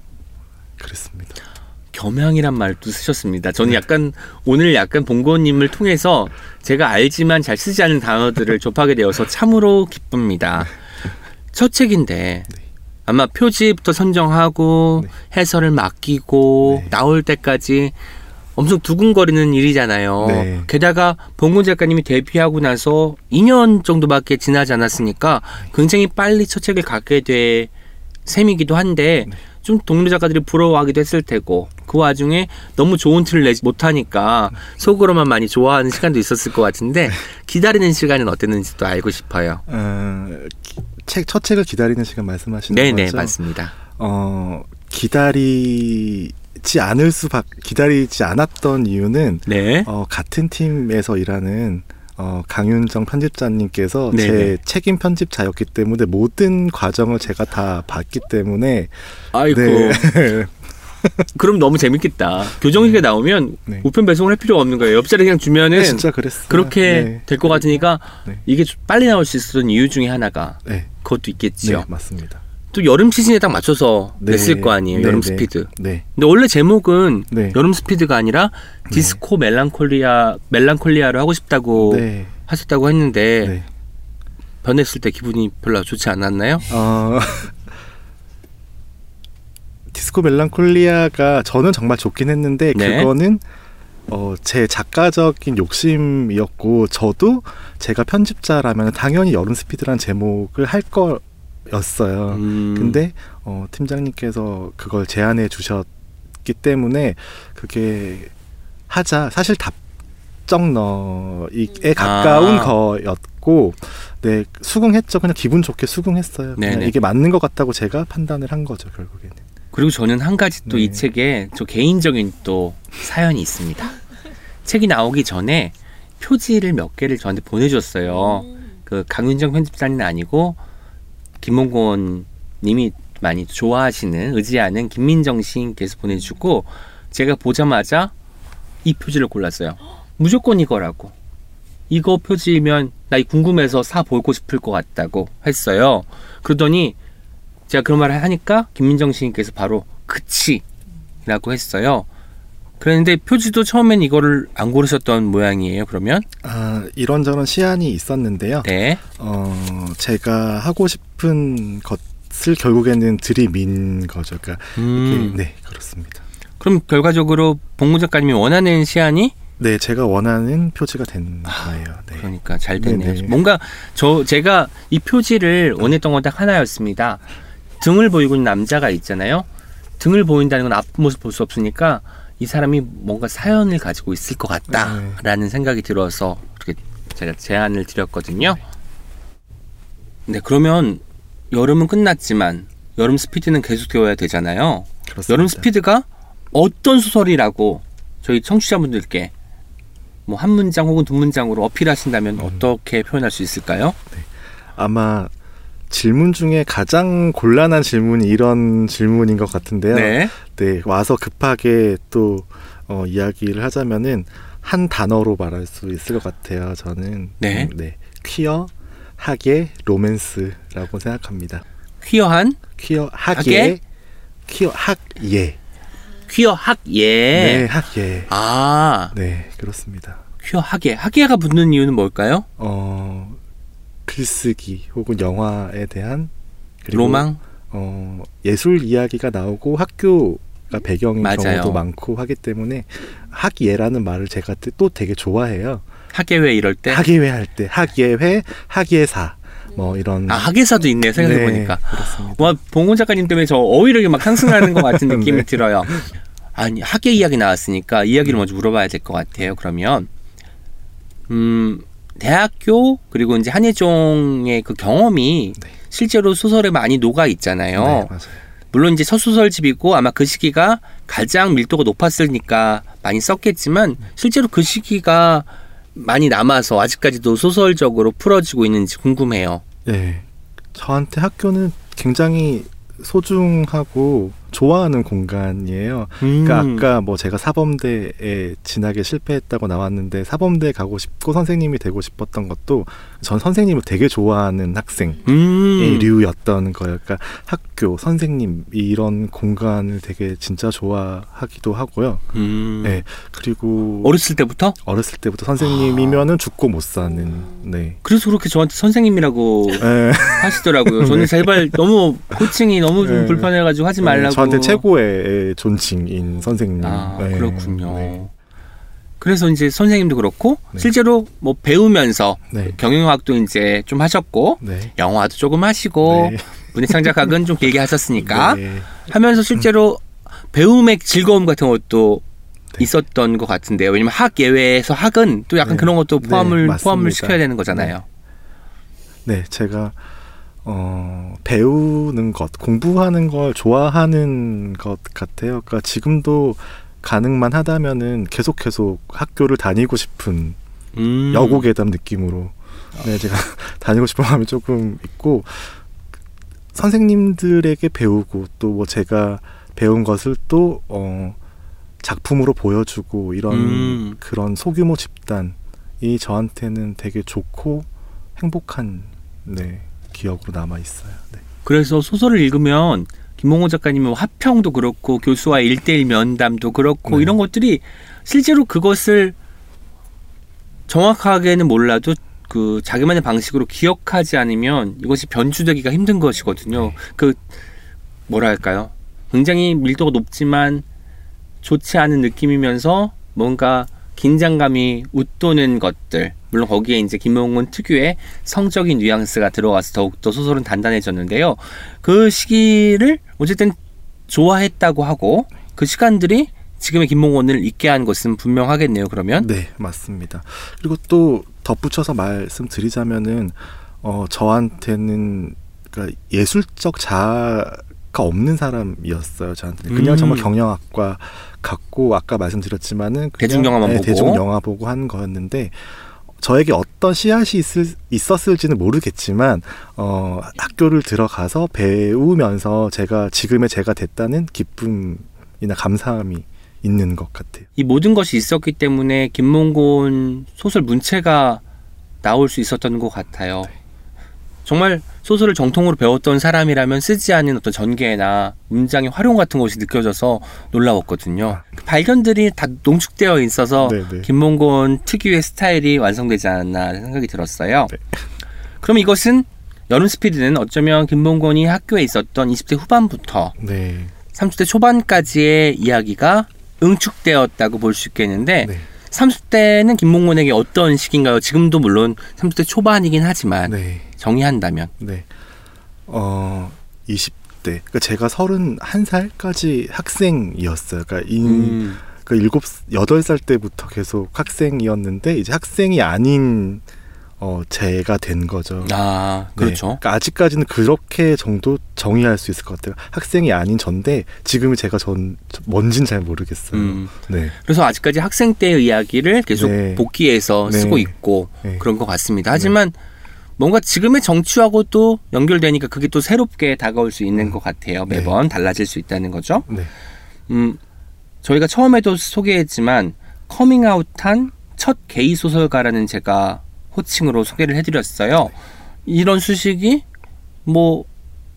그랬습니다. 겸양이란 말도 쓰셨습니다. 저는 약간 오늘 약간 봉고님을 통해서 제가 알지만 잘 쓰지 않는 단어들을 접하게 되어서 참으로 기쁩니다. 첫 책인데 아마 표지부터 선정하고 네. 해설을 맡기고 네. 나올 때까지 엄청 두근거리는 일이잖아요. 네. 게다가 봉곤 작가님이 데뷔하고 나서 2년 정도밖에 지나지 않았으니까 굉장히 빨리 첫 책을 갖게 될 셈이기도 한데 네. 좀 동료 작가들이 부러워하기도 했을 테고 그 와중에 너무 좋은 티를 내지 못하니까 속으로만 많이 좋아하는 시간도 있었을 것 같은데 기다리는 시간은 어땠는지도 알고 싶어요. 어, 책첫 책을 기다리는 시간 말씀하시는 네네 거죠? 맞습니다. 어 기다리 지 않을 수밖 기다리지 않았던 이유는 네. 어, 같은 팀에서 일하는 어, 강윤정 편집자님께서 네네. 제 책임 편집자였기 때문에 모든 과정을 제가 다 봤기 때문에 아이고 네. 그럼 너무 재밌겠다. 교정식에 나오면 네. 우편 배송을 할 필요가 없는 거예요. 옆자리 그냥 주면은 네, 진짜 그랬어요. 그렇게 네. 될것 같으니까 네. 이게 좀 빨리 나올 수 있었던 이유 중에 하나가 네, 그것도 있겠지요. 네, 맞습니다. 또 여름 시즌에 딱 맞춰서 네. 냈을 거 아니에요. 네, 여름 네. 스피드. 네, 근데 원래 제목은 네. 여름 스피드가 아니라 디스코 멜랑콜리아 멜랑콜리아로 하고 싶다고 네, 하셨다고 했는데 네. 변했을 때 기분이 별로 좋지 않았나요? 어, 디스코 멜랑콜리아가 저는 정말 좋긴 했는데 네. 그거는 어, 제 작가적인 욕심이었고 저도 제가 편집자라면 당연히 여름 스피드란 제목을 할 거 였어요. 음, 근데 어, 팀장님께서 그걸 제안해 주셨기 때문에 그게 하자 사실 답정너에 가까운 아. 거였고 네 수긍했죠 그냥 기분 좋게 수긍했어요 그냥 네네. 이게 맞는 것 같다고 제가 판단을 한 거죠 결국에는 그리고 저는 한 가지 또이 네. 책에 저 개인적인 또 사연이 있습니다. 책이 나오기 전에 표지를 몇 개를 저한테 보내줬어요. 그 강윤정 편집자는 아니고 김홍곤 님이 많이 좋아하시는 의지하는 김민정 시인께서 보내주고 제가 보자마자 이 표지를 골랐어요. 무조건 이거라고. 이거 표지면 나 이 궁금해서 사 보고 싶을 것 같다고 했어요. 그러더니 제가 그런 말을 하니까 김민정 시인께서 바로 그치라고 했어요. 그랬는데 표지도 처음엔 이거를 안 고르셨던 모양이에요. 그러면 아 이런저런 시안이 있었는데요 네, 어 제가 하고 싶은 것을 결국에는 들이민 거죠 그러니까 음, 이게- 네 그렇습니다 그럼 결과적으로 봉무 작가님이 원하는 시안이 네 제가 원하는 표지가 된 거예요 네. 그러니까 잘 됐네요. 네네. 뭔가 저 제가 이 표지를 원했던 건 딱 하나였습니다. 등을 보이고 있는 남자가 있잖아요. 등을 보인다는 건 앞모습 볼 수 없으니까 이 사람이 뭔가 사연을 가지고 있을 것 같다라는 생각이 들어서 이렇게 제가 제안을 드렸거든요. 네, 그러면 여름은 끝났지만 여름 스피드는 계속되어야 되잖아요. 그렇습니다. 여름 스피드가 어떤 소설이라고 저희 청취자분들께 뭐 한 문장 혹은 두 문장으로 어필하신다면 어떻게 표현할 수 있을까요? 아마 질문 중에 가장 곤란한 질문이 이런 질문인 것 같은데요. 네. 네, 와서 급하게 또 어, 이야기를 하자면은 한 단어로 말할 수 있을 것 같아요. 저는 네. 음, 네, 퀴어 퀴어 하게 로맨스라고 생각합니다. 퀴어한 퀴어하게 하게? 퀴어 학예 퀴어 학예. 네 학예 아 네 그렇습니다. 퀴어 학예. 학예가 붙는 이유는 뭘까요? 어 글쓰기 혹은 영화에 대한 로망. 어 예술 이야기가 나오고 학교가 배경인 맞아요. 경우도 많고 하기 때문에 학예라는 말을 제가 또 되게 좋아해요. 학예회 이럴 때. 학예회 할 때 학예회 학예사 뭐 이런 아 학예사도 있네 생각해 네, 보니까. 그렇습니다. 와 봉훈 작가님 때문에 저 어휘력이 막 상승하는 것 같은 느낌이 네. 들어요. 아니 학예 이야기 나왔으니까 이야기를 먼저 물어봐야 될 것 같아요. 그러면 음 대학교 그리고 이제 한예종의 그 경험이 네. 실제로 소설에 많이 녹아 있잖아요. 네. 물론 이제 첫 소설집이고 아마 그 시기가 가장 밀도가 높았으니까 많이 썼겠지만 실제로 그 시기가 많이 남아서 아직까지도 소설적으로 풀어지고 있는지 궁금해요. 네. 저한테 학교는 굉장히 소중하고 좋아하는 공간이에요. 그러니까 음. 아까 뭐 제가 사범대에 진학에 실패했다고 나왔는데 사범대 가고 싶고 선생님이 되고 싶었던 것도 전 선생님을 되게 좋아하는 학생의 음. 류였던 거예요. 그러니까 학교 선생님 이런 공간을 되게 진짜 좋아하기도 하고요. 음. 네. 그리고 어렸을 때부터? 어렸을 때부터 선생님이면은 죽고 못 사는 네. 그래서 그렇게 저한테 선생님이라고 네. 하시더라고요. 저는 제발 너무 호칭이 너무 좀 네. 불편해가지고 하지 말라고. 저한테 최고의 존칭인 선생님. 아 네. 그렇군요. 네. 그래서 이제 선생님도 그렇고 네. 실제로 뭐 배우면서 네. 경영학도 이제 좀 하셨고 네. 영화도 조금 하시고 네. 문예창작학은 좀 길게 하셨으니까 네. 하면서 실제로 배움의 즐거움 같은 것도 네. 있었던 것 같은데요. 왜냐면 학 예외에서 학은 또 약간 네. 그런 것도 네, 포함을. 포함을 시켜야 되는 거잖아요. 네, 제가 어, 배우는 것, 공부하는 걸 좋아하는 것 같아요. 그러니까 지금도 가능만 하다면은 계속 계속 학교를 다니고 싶은 음. 여고괴담 느낌으로 네, 제가 다니고 싶은 마음이 조금 있고 선생님들에게 배우고 또 뭐 제가 배운 것을 또 어, 작품으로 보여주고 이런 음. 그런 소규모 집단이 저한테는 되게 좋고 행복한 네, 기억으로 남아 있어요. 네. 그래서 소설을 읽으면 김몽호 작가님은 화평도 그렇고 교수와 일대일 면담도 그렇고 네. 이런 것들이 실제로 그것을 정확하게는 몰라도 그 자기만의 방식으로 기억하지 않으면 이것이 변주되기가 힘든 것이거든요. 네. 그 뭐랄까요? 굉장히 밀도가 높지만 좋지 않은 느낌이면서 뭔가 긴장감이 웃도는 것들. 물론 거기에 이제 김용훈 특유의 성적인 뉘앙스가 들어가서 더욱더 소설은 단단해졌는데요. 그 시기를 어쨌든 좋아했다고 하고 그 시간들이 지금의 김몽원을 있게 한 것은 분명하겠네요. 그러면 네, 맞습니다. 그리고 또 덧붙여서 말씀드리자면은 어 저한테는 그러니까 예술적 자아가 없는 사람이었어요. 저한테 는 그냥 음. 정말 경영학과 갔고 아까 말씀드렸지만은 그냥, 대중 영화만 네, 보고. 대중 영화 보고 한 거였는데 저에게 어떤 씨앗이 있을, 있었을지는 모르겠지만 어 학교를 들어가서 배우면서 제가 지금의 제가 됐다는 기쁨이나 감사함이 있는 것 같아요. 이 모든 것이 있었기 때문에 김몽곤 소설 문체가 나올 수 있었던 것 같아요. 정말 소설을 정통으로 배웠던 사람이라면 쓰지 않은 어떤 전개나 문장의 활용 같은 것이 느껴져서 놀라웠거든요. 그 발견들이 다 농축되어 있어서 네, 네. 김몽곤 특유의 스타일이 완성되지 않았나 생각이 들었어요. 네. 그럼 이것은 여름 스피드는 어쩌면 김몽곤이 학교에 있었던 20대 후반부터 네. 30대 초반까지의 이야기가 응축되었다고 볼 수 있겠는데 네. 30대는 김몽곤에게 어떤 시기인가요? 지금도 물론 30대 초반이긴 하지만 네. 정의한다면 네. 어, 20대. 그러니까 제가 31살까지 학생이었어요. 그러니까 이 음, 그 일곱 여덟 살 때부터 계속 학생이었는데 이제 학생이 아닌 어 제가 된 거죠. 아 네. 그렇죠. 그러니까 아직까지는 그렇게 정도 정의할 수 있을 것 같아요. 학생이 아닌 전데 지금은 제가 전 뭔진 잘 모르겠어요. 음, 네. 그래서 아직까지 학생 때의 이야기를 계속 네. 복귀해서 네. 쓰고 있고 네. 그런 것 같습니다. 하지만 뭔가 지금의 정치하고 또 연결되니까 그게 또 새롭게 다가올 수 있는 음. 것 같아요. 네. 매번 달라질 수 있다는 거죠. 네. 음, 저희가 처음에도 소개했지만 커밍아웃한 첫 게이 소설가라는 제가 호칭으로 소개를 해드렸어요. 이런 수식이 뭐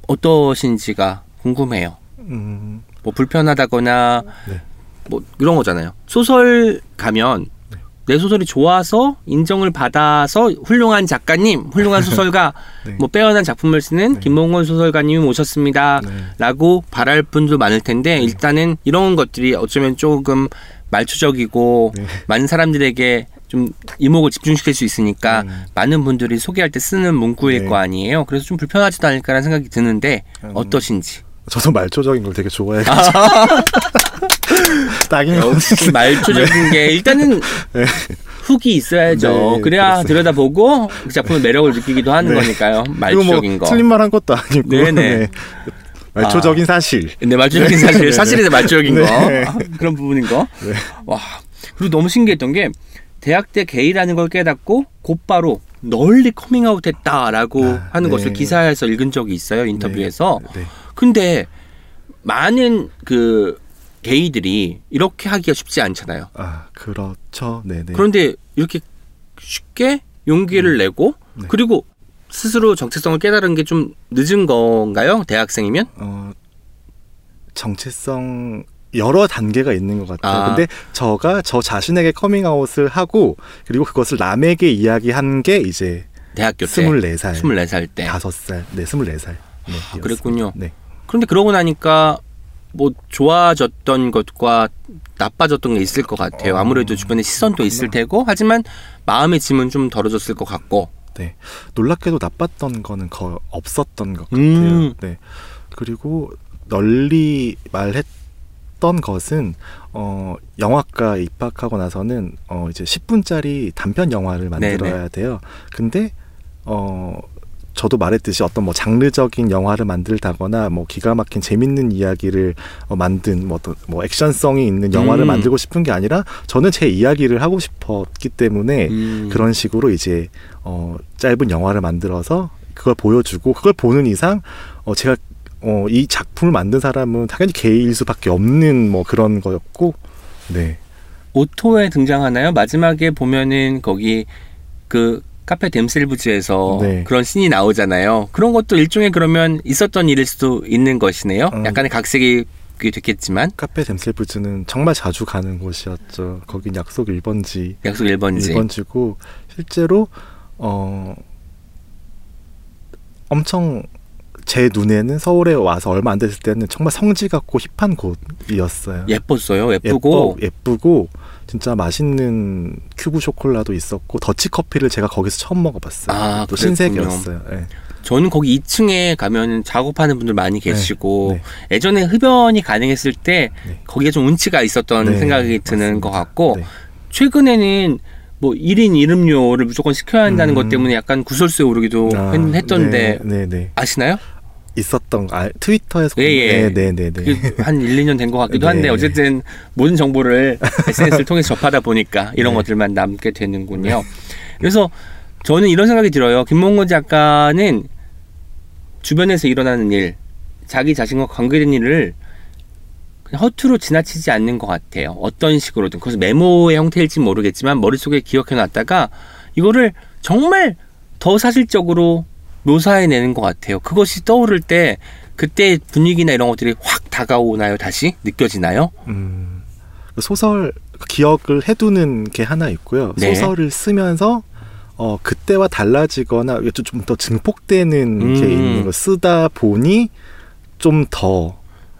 어떠신지가 궁금해요. 음, 뭐 불편하다거나 네. 뭐 이런 거잖아요. 소설 가면 네. 내 소설이 좋아서 인정을 받아서 훌륭한 작가님, 훌륭한 소설가, 네. 뭐 빼어난 작품을 쓰는 네. 김몽건 소설가님이 오셨습니다. 네. 라고 바랄 분도 많을 텐데 일단은 이런 것들이 어쩌면 조금 말초적이고 네. 많은 사람들에게 좀 이목을 집중시킬 수 있으니까 음. 많은 분들이 소개할 때 쓰는 문구일 네. 거 아니에요. 그래서 좀 불편하지도 않을까라는 생각이 드는데 음. 어떠신지. 저도 말초적인 걸 되게 좋아해가지고 딱인 것 역시. 말초적인 게 일단은 네. 훅이 있어야죠. 네, 그래야 그렇습니다. 들여다보고 그 작품의 매력을 느끼기도 하는 네. 거니까요. 그리고 말초적인 뭐 거. 틀린 말 한 것도 아니고 네네. 네. 말초적인 사실. 네, 말초적인 사실, 네, 사실에 말초적인 네. 거 아, 그런 부분인 거. 네. 와 그리고 너무 신기했던 게 대학 때 게이라는 걸 깨닫고 곧바로 널리 커밍아웃했다라고 아, 하는 네. 것을 기사에서 읽은 적이 있어요 인터뷰에서. 네. 근데 많은 그 게이들이 이렇게 하기가 쉽지 않잖아요. 아 그렇죠. 네네. 그런데 이렇게 쉽게 용기를 내고 네. 그리고 스스로 정체성을 깨달은 게 좀 늦은 건가요? 대학생이면? 어, 정체성 여러 단계가 있는 것 같아요. 아. 근데 저가 저 자신에게 커밍아웃을 하고 그리고 그것을 남에게 이야기한 게 이제 대학교 때. 24살, 24살 때. 5살, 네, 24살. 네, 아, 그랬군요. 네. 그런데 그러고 나니까 뭐 좋아졌던 것과 나빠졌던 게 있을 것 같아요. 어, 아무래도 주변에 시선도 있을 테고 하지만 마음의 짐은 좀 덜어졌을 것 같고. 네. 놀랍게도 나빴던 거는 거의 없었던 것 같아요. 음. 네. 그리고 널리 말했던 것은 어 영화과 입학하고 나서는 어 이제 10분짜리 단편 영화를 만들어야 돼요. 근데 어 저도 말했듯이 어떤 뭐 장르적인 영화를 만들다거나 뭐 기가 막힌 재밌는 이야기를 어, 만든 뭐 어떤 뭐 액션성이 있는 영화를 음. 만들고 싶은 게 아니라 저는 제 이야기를 하고 싶었기 때문에 음. 그런 식으로 이제 어 짧은 영화를 만들어서 그걸 보여주고 그걸 보는 이상 어 제가 어 이 작품을 만든 사람은 당연히 게이일 수밖에 없는 뭐 그런 거였고 네 오토에 등장하나요? 마지막에 보면은 거기 그 카페 댐셀부즈에서 네. 그런 씬이 나오잖아요. 그런 것도 일종의 그러면 있었던 일일 수도 있는 것이네요. 음. 약간의 각색이 됐겠지만 카페 댐셀부츠는 정말 자주 가는 곳이었죠. 거긴 약속 1번지 약속 1번지. 1번지고 실제로 어 엄청 제 눈에는 서울에 와서 얼마 안 됐을 때는 정말 성지 같고 힙한 곳이었어요. 예뻤어요. 예쁘고 예쁘고 예쁘고 진짜 맛있는 cube chocolat도 있었고 더치 커피를 제가 거기서 처음 먹어봤어요. 아, 또. 신세계였어요. 예. 저는 거기 2층에 가면 작업하는 분들 많이 계시고 네. 예전에 흡연이 가능했을 때 네. 거기에 좀 운치가 있었던 네, 생각이 드는 맞습니다. 것 같고 네. 최근에는 뭐 1인 이름료를 무조건 시켜야 한다는 음. 것 때문에 약간 구설수에 오르기도 아, 했- 했던데 네, 네, 네. 아시나요? 있었던 거, 아, 트위터에서 예, 예. 네, 네, 네, 네. 그게 한 1, 2년 된 것 같기도 네. 한데 어쨌든 모든 정보를 SNS를 통해서 접하다 보니까 이런 네. 것들만 남게 되는군요. 그래서 저는 이런 생각이 들어요. 김몽건 작가는 주변에서 일어나는 일, 자기 자신과 관계된 일을 그냥 허투루 지나치지 않는 것 같아요. 어떤 식으로든. 그래서 메모의 형태일지 모르겠지만 머릿속에 기억해 놨다가 이거를 정말 더 사실적으로 묘사해내는 것 같아요. 그것이 떠오를 때 그때 분위기나 이런 것들이 확 다가오나요? 다시 느껴지나요? 음, 소설 기억을 해두는 게 하나 있고요. 네. 소설을 쓰면서 어 그때와 달라지거나 좀 더 증폭되는 음. 게 있는 거 쓰다 보니 좀 더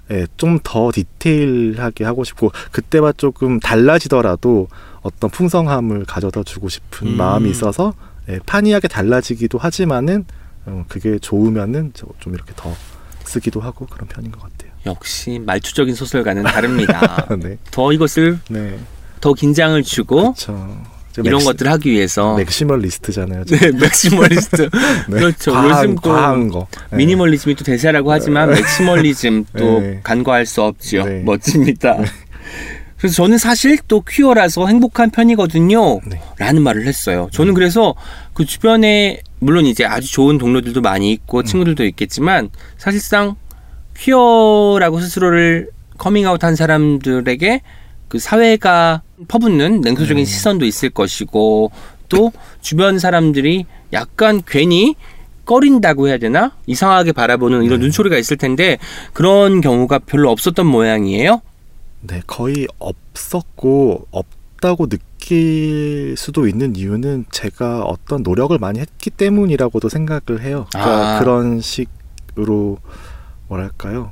예, 좀 더 디테일하게 하고 싶고 그때와 조금 달라지더라도 어떤 풍성함을 가져다 주고 싶은 음. 마음이 있어서 예, 판이하게 달라지기도 하지만은 어, 그게 좋으면은 저좀 이렇게 더 쓰기도 하고 그런 편인 것 같아요. 역시 말투적인 소설가는 다릅니다. 네, 더 이것을 네, 더 긴장을 주고. 이런 것들을 하기 위해서 maximalist잖아요. 네, maximalist 네. 그렇죠. 과한, 요즘 또 과한 거. 네. 미니멀리즘이 또 대세라고 하지만 maximalism 또 네. 간과할 수 없지요. 네. 멋집니다. 그래서 저는 사실 또 퀴어라서 행복한 편이거든요. 네. 라는 말을 했어요. 저는 그래서 그 주변에 물론 이제 아주 좋은 동료들도 많이 있고 친구들도 있겠지만 사실상 퀴어라고 스스로를 커밍아웃 한 사람들에게 그 사회가 퍼붓는 냉소적인 시선도 있을 것이고 또 주변 사람들이 약간 괜히 꺼린다고 해야 되나? 이상하게 바라보는 이런 네. 눈초리가 있을 텐데 그런 경우가 별로 없었던 모양이에요. 네, 거의 없었고 없 다고 느낄 수도 있는 이유는 제가 어떤 노력을 많이 했기 때문이라고도 생각을 해요. 그러니까 아. 그런 식으로 뭐랄까요?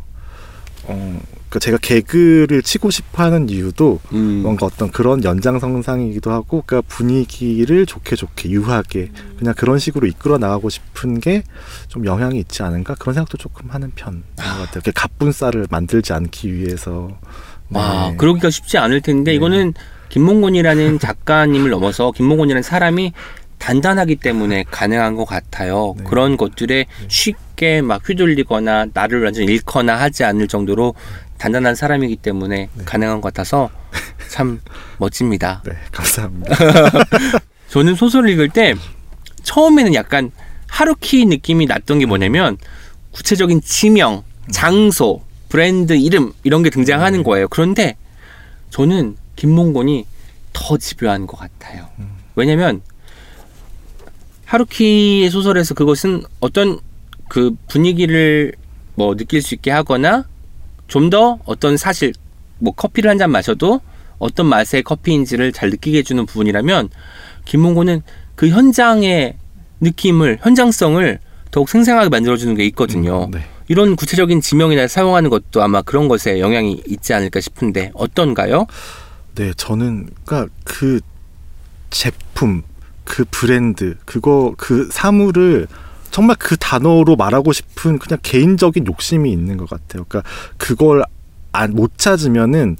어, 그러니까 제가 개그를 치고 싶어하는 이유도 음. 뭔가 어떤 그런 연장선상이기도 하고, 그러니까 분위기를 좋게 좋게 유하게 그냥 그런 식으로 이끌어 나가고 싶은 게 좀 영향이 있지 않은가 그런 생각도 조금 하는 편인 것 같아요. 이렇게 갑분싸를 만들지 않기 위해서. 와, 네. 그러기가 쉽지 않을 텐데 네. 이거는 김몽곤이라는 작가님을 넘어서 김몽곤이라는 사람이 단단하기 때문에 가능한 것 같아요. 네. 그런 것들에 쉽게 막 휘둘리거나 나를 완전 잃거나 하지 않을 정도로 단단한 사람이기 때문에 네. 가능한 것 같아서 참 멋집니다. 네, 감사합니다. 저는 소설을 읽을 때 처음에는 약간 하루키 느낌이 났던 게 뭐냐면 구체적인 지명, 장소, 브랜드 이름 이런 게 등장하는 거예요. 그런데 저는 김몽곤이 더 집요한 것 같아요. 왜냐면 하루키의 소설에서 그것은 어떤 그 분위기를 뭐 느낄 수 있게 하거나 좀 더 어떤 사실 뭐 커피를 한 잔 마셔도 어떤 맛의 커피인지를 잘 느끼게 해주는 부분이라면 김몽곤은 그 현장의 느낌을 현장성을 더욱 생생하게 만들어주는 게 있거든요. 네. 이런 구체적인 지명이나 사용하는 것도 아마 그런 것에 영향이 있지 않을까 싶은데 어떤가요? 네, 저는 그러니까 그 제품, 그 브랜드, 그거 그 사물을 정말 그 단어로 말하고 싶은 그냥 개인적인 욕심이 있는 것 같아요. 그러니까 그걸 안, 못 찾으면은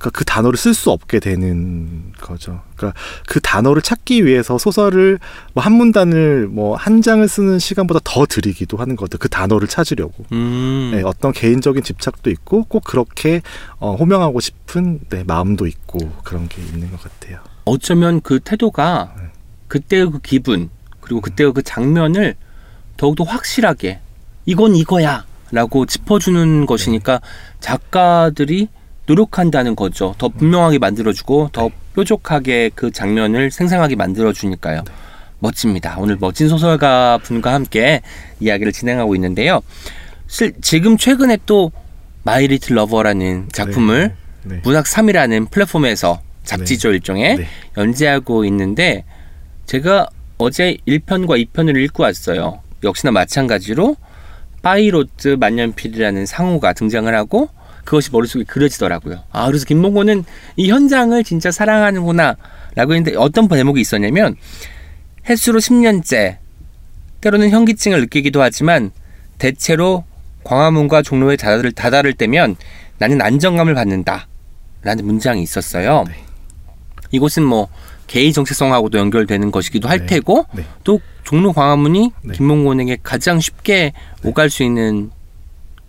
그러니까 그 단어를 쓸 수 없게 되는 거죠. 그러니까 그 단어를 찾기 위해서 소설을 뭐 한 문단을 뭐 한 장을 쓰는 시간보다 더 들이기도 하는 것 같아요. 그 단어를 찾으려고. 음, 네, 어떤 개인적인 집착도 있고 꼭 그렇게 어, 호명하고 싶은 네, 마음도 있고 그런 게 있는 것 같아요. 어쩌면 그 태도가 네. 그때의 그 기분 그리고 그때의 그 장면을 더욱더 확실하게 이건 이거야 라고 짚어주는 것이니까 작가들이 노력한다는 거죠. 더 분명하게 만들어주고 더 뾰족하게 그 장면을 생생하게 만들어주니까요. 멋집니다. 오늘 멋진 소설가 분과 함께 이야기를 진행하고 있는데요. 실, 지금 최근에 또 My Little Lover라는 작품을 네. 네. 문학 3이라는 플랫폼에서 잡지죠 일종의 네. 연재하고 있는데 제가 어제 1편과 2편을 읽고 왔어요. 역시나 마찬가지로 파이로트 만년필이라는 상호가 등장을 하고 그것이 머릿속에 그려지더라고요. 아 그래서 김봉곤은 이 현장을 진짜 사랑하는구나 라고 했는데 어떤 대목이 있었냐면 횟수로 10년째 때로는 현기증을 느끼기도 하지만 대체로 광화문과 종로에 다다를, 다다를 때면 나는 안정감을 받는다 라는 문장이 있었어요. 네. 이곳은 뭐 개의 정체성하고도 연결되는 것이기도 할 네. 테고 네. 또 종로 광화문이 네. 김몽곤에게 가장 쉽게 오갈 수 있는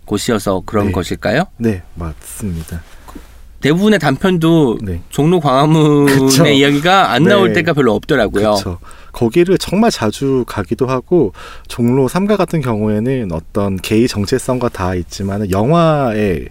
곳이어서 그런 네. 것일까요? 네, 맞습니다. 대부분의 단편도 네. 종로 광화문의 그쵸. 이야기가 안 나올 네. 때가 별로 없더라고요. 그렇죠. 거기를 정말 자주 가기도 하고 종로 3가 같은 경우에는 어떤 개의 정체성과 다 있지만 영화의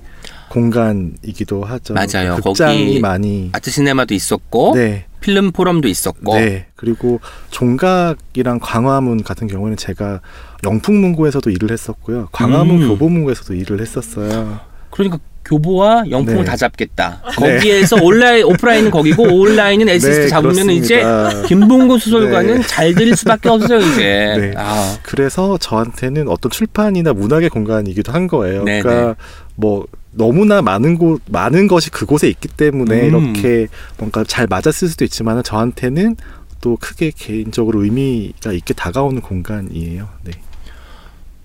공간이기도 하죠. 맞아요. 극장이 거기 많이 아트 시네마도 있었고 네. 필름 포럼도 있었고 네. 그리고 종각이랑 광화문 같은 경우에는 제가 영풍문고에서도 일을 했었고요. 광화문 음. 교보문고에서도 일을 했었어요. 그러니까 교보와 영풍을 네. 다 잡겠다. 네. 거기에서 온라인 오프라인은 거기고 온라인은 에시스트 네, 잡으면 이제 그렇습니다. 김봉곤 소설가는 네. 잘될 수밖에 없어요 이제. 네. 아, 그래서 저한테는 어떤 출판이나 문학의 공간이기도 한 거예요. 그러니까 뭐 너무나 많은 곳 많은 것이 그곳에 있기 때문에 음. 이렇게 뭔가 잘 맞았을 수도 있지만 저한테는 또 크게 개인적으로 의미가 있게 다가오는 공간이에요. 네.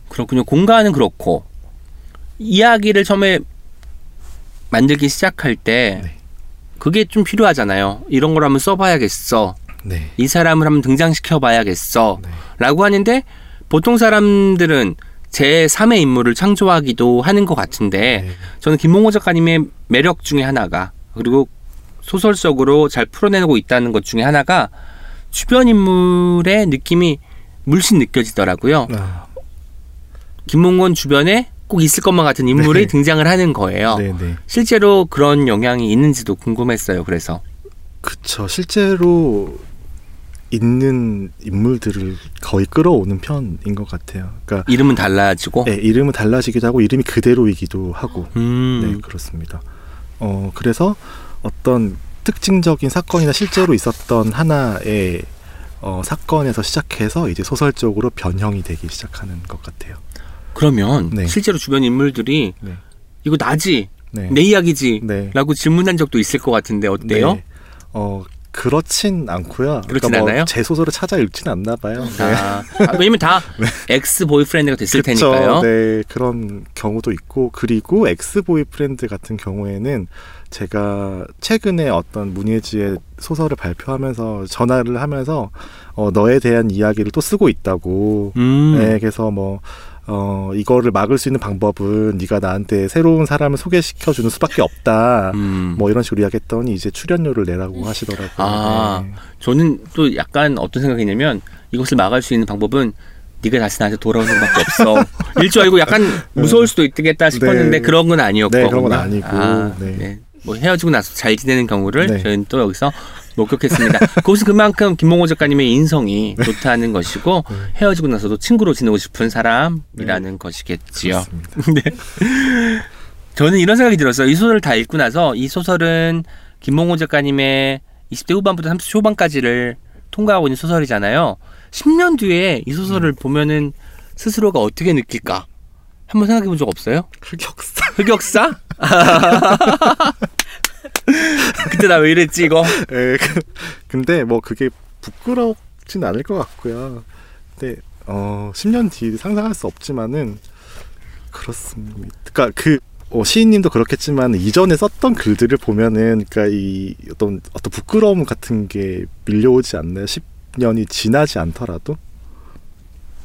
그렇군요. 공간은 그렇고 이야기를 처음에 만들기 시작할 때 네. 그게 좀 필요하잖아요. 이런 걸 한번 써봐야겠어. 네. 이 사람을 한번 등장시켜 봐야겠어. 네. 라고 하는데 보통 사람들은 제 3의 인물을 창조하기도 하는 것 같은데 네. 저는 김몽호 작가님의 매력 중에 하나가 그리고 소설 속으로 잘 풀어내고 있다는 것 중에 하나가 주변 인물의 느낌이 물씬 느껴지더라고요. 아, 김몽곤 주변에 꼭 있을 것만 같은 인물이 네. 등장을 하는 거예요. 네, 네. 실제로 그런 영향이 있는지도 궁금했어요. 그래서 그쵸. 실제로 있는 인물들을 거의 끌어오는 편인 것 같아요. 그러니까 이름은 달라지고. 네, 이름은 달라지기도 하고 이름이 그대로이기도 하고 음. 네 그렇습니다. 어 그래서 어떤 특징적인 사건이나 실제로 있었던 하나의 어, 사건에서 시작해서 이제 소설적으로 변형이 되기 시작하는 것 같아요. 그러면 네. 실제로 주변 인물들이 네. 이거 나지 네. 내 이야기지 네. 라고 질문한 적도 있을 것 같은데 어때요? 네. 어 그렇진 않고요. 그렇진 뭐 않아요? 제 소설을 찾아 읽지는 않나 봐요. 네. 아, 아, 왜냐면 다 ex boyfriend가 됐을 그쵸. 테니까요. 네, 그런 경우도 있고 그리고 ex boyfriend 같은 경우에는 제가 최근에 어떤 문예지의 소설을 발표하면서 전화를 하면서 어, 너에 대한 이야기를 또 쓰고 있다고. 음. 네, 그래서 뭐 어, 이거를 막을 수 있는 방법은 네가 나한테 새로운 사람을 소개시켜 주는 수밖에 없다. 음. 뭐 이런 식으로 이야기했더니 이제 출연료를 내라고 하시더라고요. 아. 네. 저는 또 약간 어떤 생각이냐면 이것을 막을 수 있는 방법은 네가 다시 나한테 돌아오는 것밖에 없어. 일줄 알고 약간 무서울 수도 있겠다 싶었는데 네. 그런 건 아니었고. 네, 그런 건 아니고, 아, 네. 네. 뭐 헤어지고 나서 잘 지내는 경우를 네. 저희는 또 여기서 목격했습니다. 그것은 그만큼 김몽호 작가님의 인성이 좋다는 것이고 네. 헤어지고 나서도 친구로 지내고 싶은 사람이라는 것이겠지요. 그렇습니다. 네. 저는 이런 생각이 들었어요. 이 소설을 다 읽고 나서 이 소설은 김몽호 작가님의 20대 후반부터 30대 초반까지를 통과하고 있는 소설이잖아요. 10년 뒤에 이 소설을 보면은 스스로가 어떻게 느낄까? 한번 생각해 본 적 없어요? 흑역사. 흑역사? 그때 나 왜 이랬지 이거? 예, 그- 근데 뭐 그게 부끄럽진 않을 것 같고요. 근데 어 10년 뒤 상상할 수 없지만은 그렇습니다. 그러니까 그 어, 시인님도 그렇겠지만 이전에 썼던 글들을 보면은 그러니까 이 어떤 어떤 부끄러움 같은 게 밀려오지 않나요? 10년이 지나지 않더라도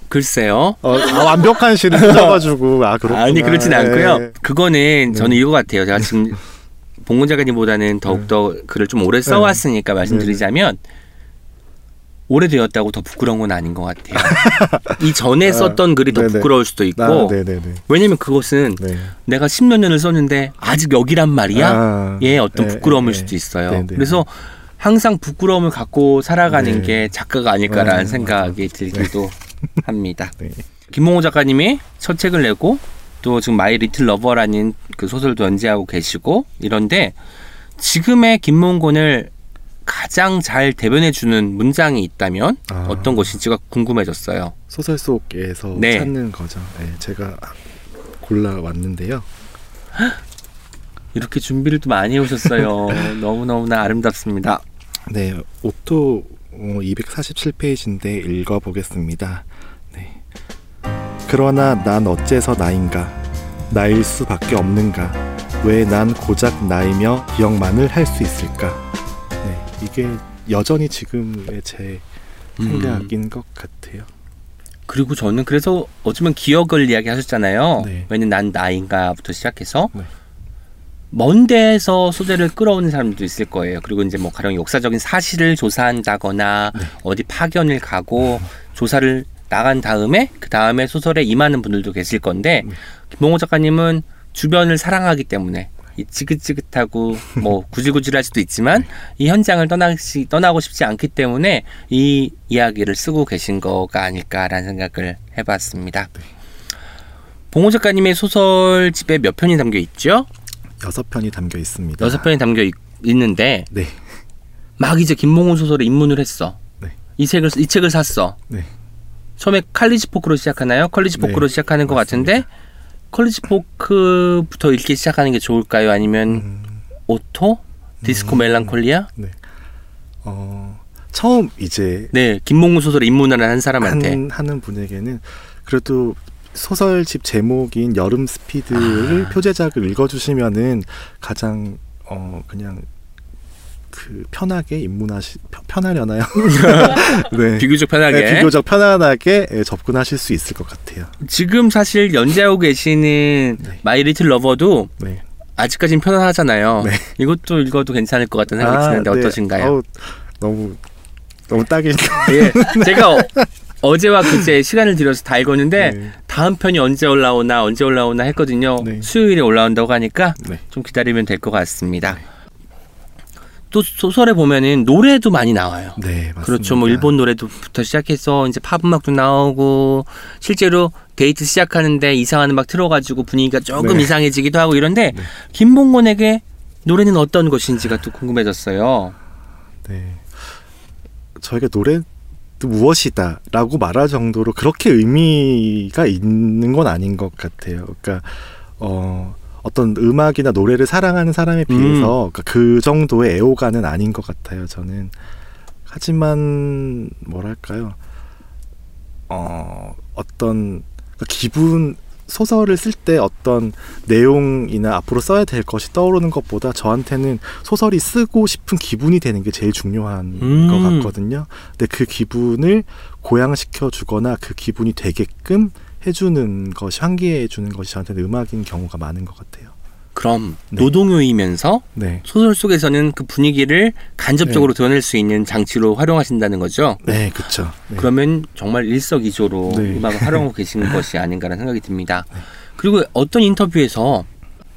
글쎄요. 어, 아, 완벽한 시를 써가지고 아 그렇구나. 아니 그렇진 예. 않고요. 그거는 네. 저는 이거 같아요. 제가 지금 봉건 작가님보다는 더욱더 글을 좀 오래 써왔으니까 말씀드리자면 오래되었다고 더 부끄러운 건 아닌 것 같아요. 이 전에 아, 썼던 글이 더 네네. 부끄러울 수도 있고 아. 왜냐면 그것은 네. 내가 십몇 년을 썼는데 아직 여기란 말이야. 아, 예, 어떤 예, 부끄러움일 예, 수도 있어요. 그래서 항상 부끄러움을 갖고 살아가는 네. 게 작가가 아닐까라는 네, 생각이 들기도 합니다. 네. 김봉곤 작가님이 첫 책을 내고 또 지금 My Little Lover라는 그 소설도 연재하고 계시고 이런데 지금의 김봉곤을 가장 잘 대변해 주는 문장이 있다면 아. 어떤 것인지가 궁금해졌어요. 소설 속에서 네. 찾는 거죠. 네, 제가 골라 왔는데요. 이렇게 준비를 또 많이 해오셨어요. 너무너무나 아름답습니다. 네, 오토 247페이지인데 읽어보겠습니다. 네. 그러나 난 어째서 나인가? 나일 수밖에 없는가? 왜 난 고작 나이며 기억만을 할 수 있을까? 네, 이게 여전히 지금의 제 음. 생각인 것 같아요. 그리고 저는 그래서 어쩌면 기억을 이야기하셨잖아요. 네. 왜냐면 난 나인가부터 시작해서 네. 먼 데에서 소재를 끌어오는 사람도 있을 거예요. 그리고 이제 뭐 가령 역사적인 사실을 조사한다거나 네. 어디 파견을 가고 조사를 나간 다음에 그 다음에 소설에 임하는 분들도 계실 건데 네. 김봉호 작가님은 주변을 사랑하기 때문에 이 지긋지긋하고 뭐 구질구질할 수도 있지만 이 현장을 떠나시, 떠나고 싶지 않기 때문에 이 이야기를 쓰고 계신 거가 아닐까라는 생각을 해봤습니다. 봉호 작가님의 소설 집에 몇 편이 담겨 있죠? 여섯 편이 담겨 있습니다. 여섯 편이 담겨 있, 있는데 네, 막 이제 김봉호 소설에 입문을 했어. 네. 이 책을 이 책을 샀어. 네. 처음에 칼리지 포크로 시작하나요? 컬리지 네, 포크로 시작하는 것 맞습니다. 같은데 College Folk부터 읽기 시작하는 게 좋을까요? 아니면 음, 오토? 디스코 멜랑콜리아? 어, 처음 이제 네, 김봉곤 소설에 입문을 한 사람한테 한, 하는 분에게는 그래도 소설집 제목인 여름 스피드를 아. 표제작을 읽어주시면은 가장 어 그냥 그 편하게 입문하시 편- 편하려나요? 네. 비교적 편하게 네, 비교적 편안하게 예, 접근하실 수 있을 것 같아요. 지금 사실 연재하고 계시는 네. My Little Lover도 네. 아직까지는 편안하잖아요. 네. 이것도 읽어도 괜찮을 것 같다는 생각이 드는데 네. 어떠신가요? 어우, 너무 너무 딱이 예, 제가 어제와 그제 시간을 들여서 다 읽었는데 네. 다음 편이 언제 올라오나 언제 올라오나 했거든요. 네. 수요일에 올라온다고 하니까 네. 좀 기다리면 될 것 같습니다. 또 소설에 보면은 노래도 많이 나와요. 네, 맞습니다. 그렇죠. 뭐 일본 노래도부터 시작해서 이제 팝 음악도 나오고 실제로 데이트 시작하는데 이상한 음악 틀어가지고 분위기가 조금 네. 이상해지기도 하고 이런데 네. 김봉곤에게 노래는 어떤 것인지가 또 궁금해졌어요. 네. 저에게 노래도 무엇이다라고 말할 정도로 그렇게 의미가 있는 건 아닌 것 같아요. 그러니까 어 어떤 음악이나 노래를 사랑하는 사람에 비해서 그러니까 그 정도의 애호가는 아닌 것 같아요. 저는 하지만 뭐랄까요? 어 어떤 그러니까 기분 소설을 쓸 때 어떤 내용이나 앞으로 써야 될 것이 떠오르는 것보다 저한테는 소설이 쓰고 싶은 기분이 되는 게 제일 중요한 음. 것 같거든요. 근데 그 기분을 고양시켜 주거나 그 기분이 되게끔 해주는 것이 환기해 주는 것이 저한테는 음악인 경우가 많은 것 같아요. 그럼 네. 노동요이면서 네, 소설 속에서는 그 분위기를 간접적으로 드러낼 수 있는 장치로 활용하신다는 거죠. 네, 그렇죠. 네. 그러면 정말 일석이조로 네. 음악을 활용하고 계시는 것이 아닌가라는 생각이 듭니다. 그리고 어떤 인터뷰에서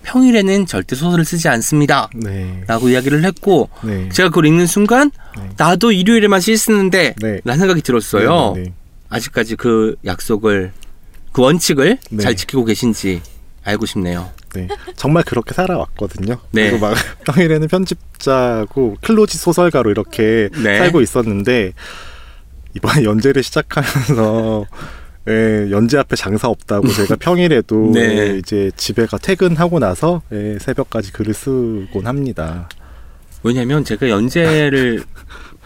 평일에는 절대 소설을 쓰지 않습니다. 네, 라고 이야기를 했고 네, 제가 그걸 읽는 순간 네. 나도 일요일에만 시 쓰는데 네. 라는 생각이 들었어요. 네, 네, 아직까지 그 약속을 그 원칙을 네. 잘 지키고 계신지 알고 싶네요. 네. 정말 그렇게 살아왔거든요. 네. 그리고 막 평일에는 편집자고 클로지 소설가로 이렇게 네. 살고 있었는데 이번에 연재를 시작하면서 예, 연재 앞에 장사 없다고 제가 평일에도 네. 예, 이제 집에 가 퇴근하고 나서 예, 새벽까지 글을 쓰곤 합니다. 왜냐하면 제가 연재를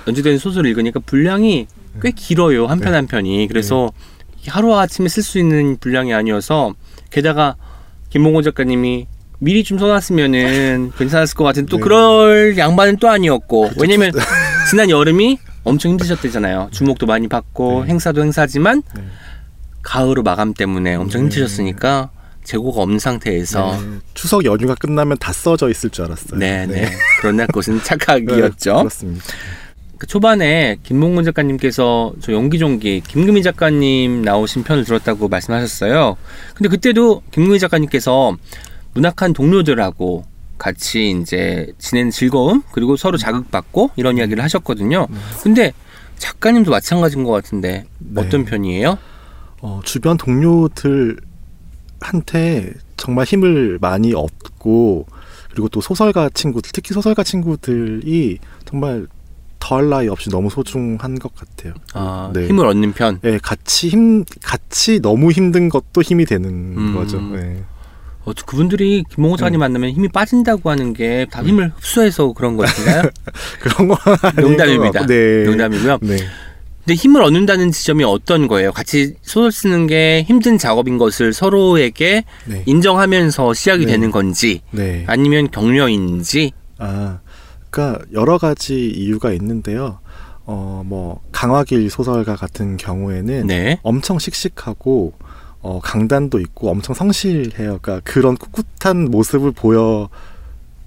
연재된 소설을 읽으니까 분량이 꽤 길어요 한 편 한 편이 그래서 하루 아침에 쓸 수 있는 분량이 아니어서 게다가 김봉곤 작가님이 미리 좀 써놨으면은 괜찮았을 것 같은데 또 네. 그럴 양반은 또 아니었고 왜냐면 지난 여름이 엄청 힘드셨대잖아요 주목도 많이 받고 네. 행사도 행사지만 네. 가을로 마감 때문에 엄청 네. 힘드셨으니까 재고가 없는 상태에서 네, 추석 연휴가 끝나면 다 써져 있을 줄 알았어요. 네네 그러나 그것은 네, 착각이었죠. 그렇습니다. 그 초반에 김봉곤 작가님께서 저 연기종기 김금희 작가님 나오신 편을 들었다고 말씀하셨어요. 근데 그때도 김금희 작가님께서 문학한 동료들하고 같이 이제 지내는 즐거움 그리고 서로 자극받고 이런 이야기를 하셨거든요. 근데 작가님도 마찬가지인 것 같은데 네. 어떤 편이에요? 어, 주변 동료들한테 정말 힘을 많이 얻고 그리고 또 소설가 친구들 특히 소설가 친구들이 정말 더할 나위 없이 너무 소중한 것 같아요. 아, 네. 힘을 얻는 편. 예, 같이 힘 같이 너무 힘든 것도 힘이 되는 음. 거죠. 예. 어, 그분들이 김봉곤 작가님 만나면 힘이 빠진다고 하는 게 다 힘을 흡수해서 그런 것인가요? 그런 건 농담입니다. 네. 농담이고요. 네. 근데 힘을 얻는다는 지점이 어떤 거예요? 같이 소설 쓰는 게 힘든 작업인 것을 서로에게 네. 인정하면서 시작이 네. 되는 건지 네. 아니면 격려인지 아, 그러니까 여러 가지 이유가 있는데요. 어, 뭐 강화길 소설가 같은 경우에는 네. 엄청 씩씩하고 어, 강단도 있고 엄청 성실해요. 그러니까 그런 꿋꿋한 모습을 보여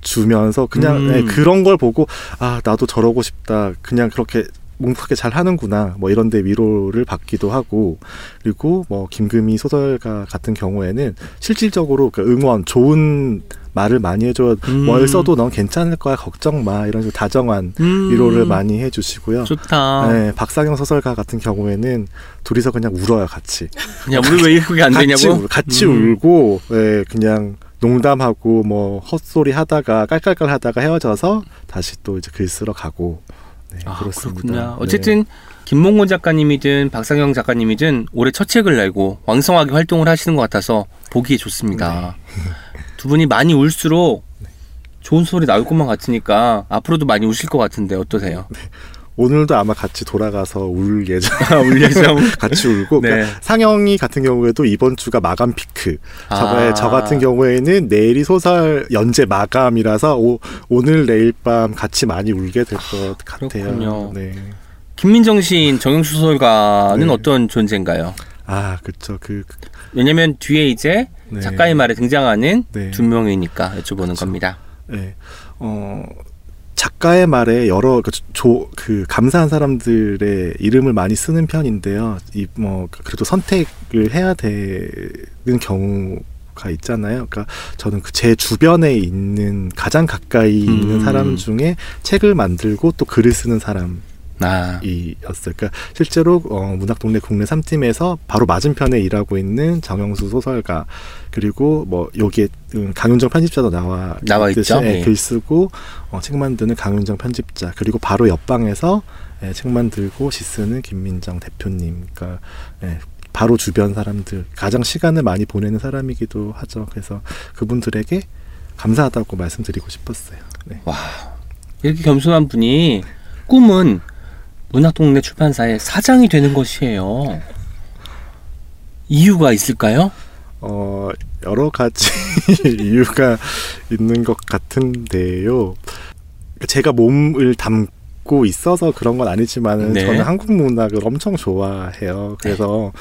주면서 그냥 음. 네, 그런 걸 보고 아 나도 저러고 싶다. 그냥 그렇게 뭉툭하게 잘 하는구나. 뭐 이런 데 위로를 받기도 하고 그리고 뭐 김금희 소설가 같은 경우에는 실질적으로 그 응원 좋은 말을 많이 해줘. 음. 뭘 써도 넌 괜찮을 거야. 걱정 마. 이런 식으로 다정한 음, 위로를 많이 해주시고요. 좋다. 네, 박상영 소설가 같은 경우에는 둘이서 그냥 울어요, 같이. 그냥 우리 왜 이렇게 안 같이, 되냐고? 울- 같이 음. 울고, 예, 그냥 농담하고 뭐 헛소리 하다가 깔깔깔 하다가 헤어져서 다시 또 이제 글 쓰러 가고. 네, 아, 그렇습니다. 그렇군요. 네. 어쨌든 김몽곤 작가님이든 박상영 작가님이든 올해 첫 책을 내고 왕성하게 활동을 하시는 것 같아서 보기에 좋습니다. 네. 두 분이 많이 울수록 좋은 소리 나올 것만 같으니까 앞으로도 많이 우실 것 같은데 어떠세요? 오늘도 아마 같이 돌아가서 울 예정. 울 예정. 같이 울고. 네. 그러니까 상영이 같은 경우에도 이번 주가 마감 피크. 저, 아. 저 같은 경우에는 내일이 소설 연재 마감이라서 오, 오늘 내일 밤 같이 많이 울게 될것 같아요. 그렇군요. 네. 김민정 시인 정영수 소설가는 네. 어떤 존재인가요? 아, 그쵸. 그, 그- 왜냐면 뒤에 이제 네. 작가의 말에 등장하는 네. 두 명이니까 여쭤보는 그쵸. 겁니다. 예. 어, 작가의 말에 여러 그, 조, 그 감사한 사람들의 이름을 많이 쓰는 편인데요. 이 뭐 그래도 선택을 해야 되는 경우가 가 있잖아요. 그러니까 저는 그 제 주변에 있는 가장 가까이 있는 음. 사람 중에 책을 만들고 또 글을 쓰는 사람 아, 그러니까 실제로 어, 문학동네 국내 3팀에서 바로 맞은편에 일하고 있는 정영수 소설가 그리고 뭐 여기에 음, 강윤정 편집자도 나와 나와 있듯이, 있죠. 예, 예. 글 쓰고 어, 책 만드는 강윤정 편집자 그리고 바로 옆방에서 예, 책 만들고 시 쓰는 김민정 대표님 그러니까 예, 바로 주변 사람들 가장 시간을 많이 보내는 사람이기도 하죠. 그래서 그분들에게 감사하다고 말씀드리고 싶었어요. 네. 와 이렇게 겸손한 분이 꿈은 문학동네 출판사의 사장이 되는 것이에요. 이유가 있을까요? 어, 여러 가지 이유가 있는 것 같은데요. 제가 몸을 담고 있어서 그런 건 아니지만 네. 저는 한국 문학을 엄청 좋아해요. 그래서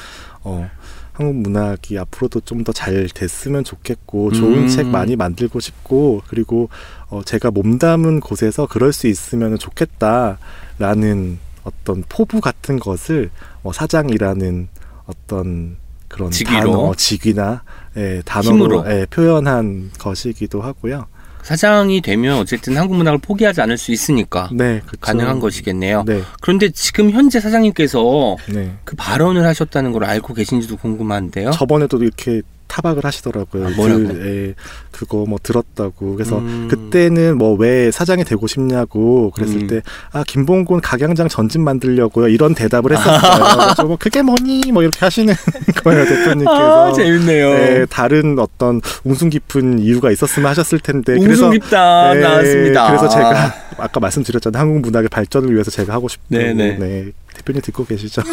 어, 한국 문학이 앞으로도 좀 더 잘 됐으면 좋겠고 좋은 음. 책 많이 만들고 싶고 그리고 어, 제가 몸담은 곳에서 그럴 수 있으면 좋겠다라는 어떤 포부 같은 것을 어, 사장이라는 어떤 그런 직위로? 단어, 직위나 예, 단어로. 예, 표현한 것이기도 하고요. 사장이 되면 어쨌든 한국 문학을 포기하지 않을 수 있으니까 네. 가능한 것이겠네요. 네, 그런데 지금 현재 사장님께서 네. 그 발언을 하셨다는 걸 알고 계신지도 궁금한데요. 저번에도 이렇게 타박을 하시더라고요. 아? 그, 예, 그거 뭐 들었다고. 그래서 음. 그때는 뭐 왜 사장이 되고 싶냐고 그랬을 음. 때 아 김봉곤 각양장 전집 만들려고요 이런 대답을 했었어요. 그래서 뭐 그게 뭐니 뭐 이렇게 하시는 거예요 대표님께서. 아, 재밌네요. 네, 다른 어떤 웅숭 깊은 이유가 있었으면 하셨을 텐데. 웅숭 깊다 네, 나왔습니다. 그래서 제가 아까 말씀드렸잖아요. 한국 문학의 발전을 위해서 제가 하고 싶다고. 네네. 네. 대표님 듣고 계시죠?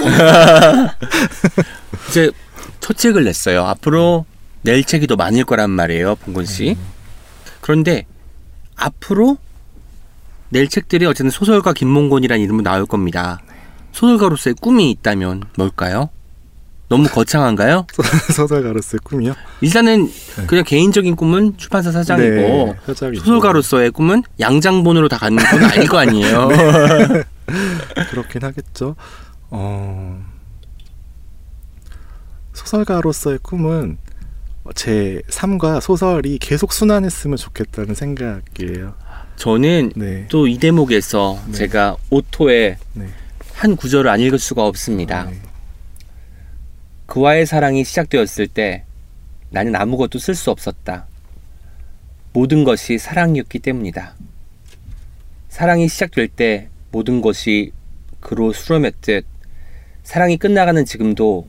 이제 첫 책을 냈어요. 앞으로 낼 책이 더 많을 거란 말이에요, 봉건 씨. 그런데 앞으로 낼 책들이 어쨌든 소설가 김몽곤이라는 이름으로 나올 겁니다. 소설가로서의 꿈이 있다면 뭘까요? 너무 거창한가요? 소설가로서의 꿈이요. 일단은 그냥 개인적인 꿈은 출판사 사장이고 네. 소설가로서의 꿈은 양장본으로 다 가는 건 아닐 거 아니에요. 그렇긴 하겠죠. 어, 소설가로서의 꿈은 제 삶과 소설이 계속 순환했으면 좋겠다는 생각이에요. 저는 네. 또이 대목에서 네. 제가 오토의 네. 한 구절을 안 읽을 수가 없습니다. 네. 그와의 사랑이 시작되었을 때 나는 아무것도 쓸 수 없었다. 모든 것이 사랑이었기 때문이다. 사랑이 시작될 때 모든 것이 그로 수렴했듯 사랑이 끝나가는 지금도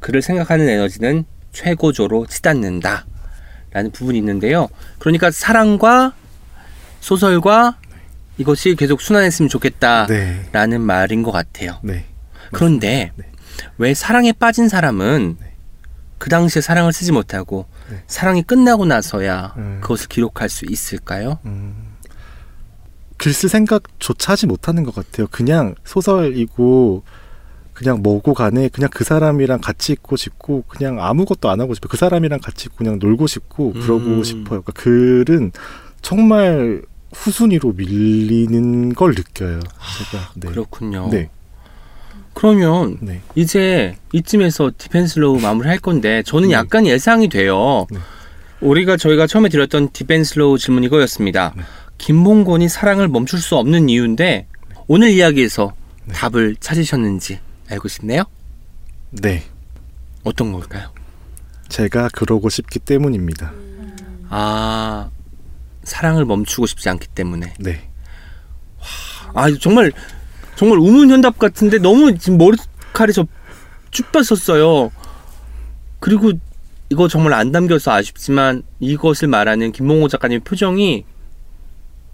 그를 생각하는 에너지는 최고조로 치닫는다. 라는 부분이 있는데요. 그러니까 사랑과 소설과 이것이 계속 순환했으면 좋겠다. 네. 라는 말인 것 같아요. 네. 그런데 네. 왜 사랑에 빠진 사람은 네. 그 당시에 사랑을 쓰지 못하고 네. 사랑이 끝나고 나서야 음. 그것을 기록할 수 있을까요? 음, 글쓸 생각조차 하지 못하는 것 같아요. 그냥 소설이고 그냥 뭐고 간에 그냥 그 사람이랑 같이 있고 싶고 그냥 아무것도 안 하고 싶어요. 그 사람이랑 같이 있고 그냥 놀고 싶고 그러고 음. 싶어요. 그러니까 글은 정말 후순위로 밀리는 걸 느껴요. 제가. 네. 그렇군요. 네. 그러면 네. 이제 이쯤에서 deep and slow 마무리할 건데 저는 네. 약간 예상이 돼요. 네. 우리가 저희가 처음에 드렸던 deep and slow 질문 이거였습니다. 네. 김봉곤이 사랑을 멈출 수 없는 이유인데 오늘 이야기에서 네. 답을 찾으셨는지 알고 싶네요. 네. 어떤 걸까요? 제가 그러고 싶기 때문입니다. 아 사랑을 멈추고 싶지 않기 때문에 네. 아 정말 정말 우문현답 같은데 너무 지금 머리칼이 저 쭈뼛 섰어요. 그리고 이거 정말 안 담겨서 아쉽지만 이것을 말하는 김몽호 작가님의 표정이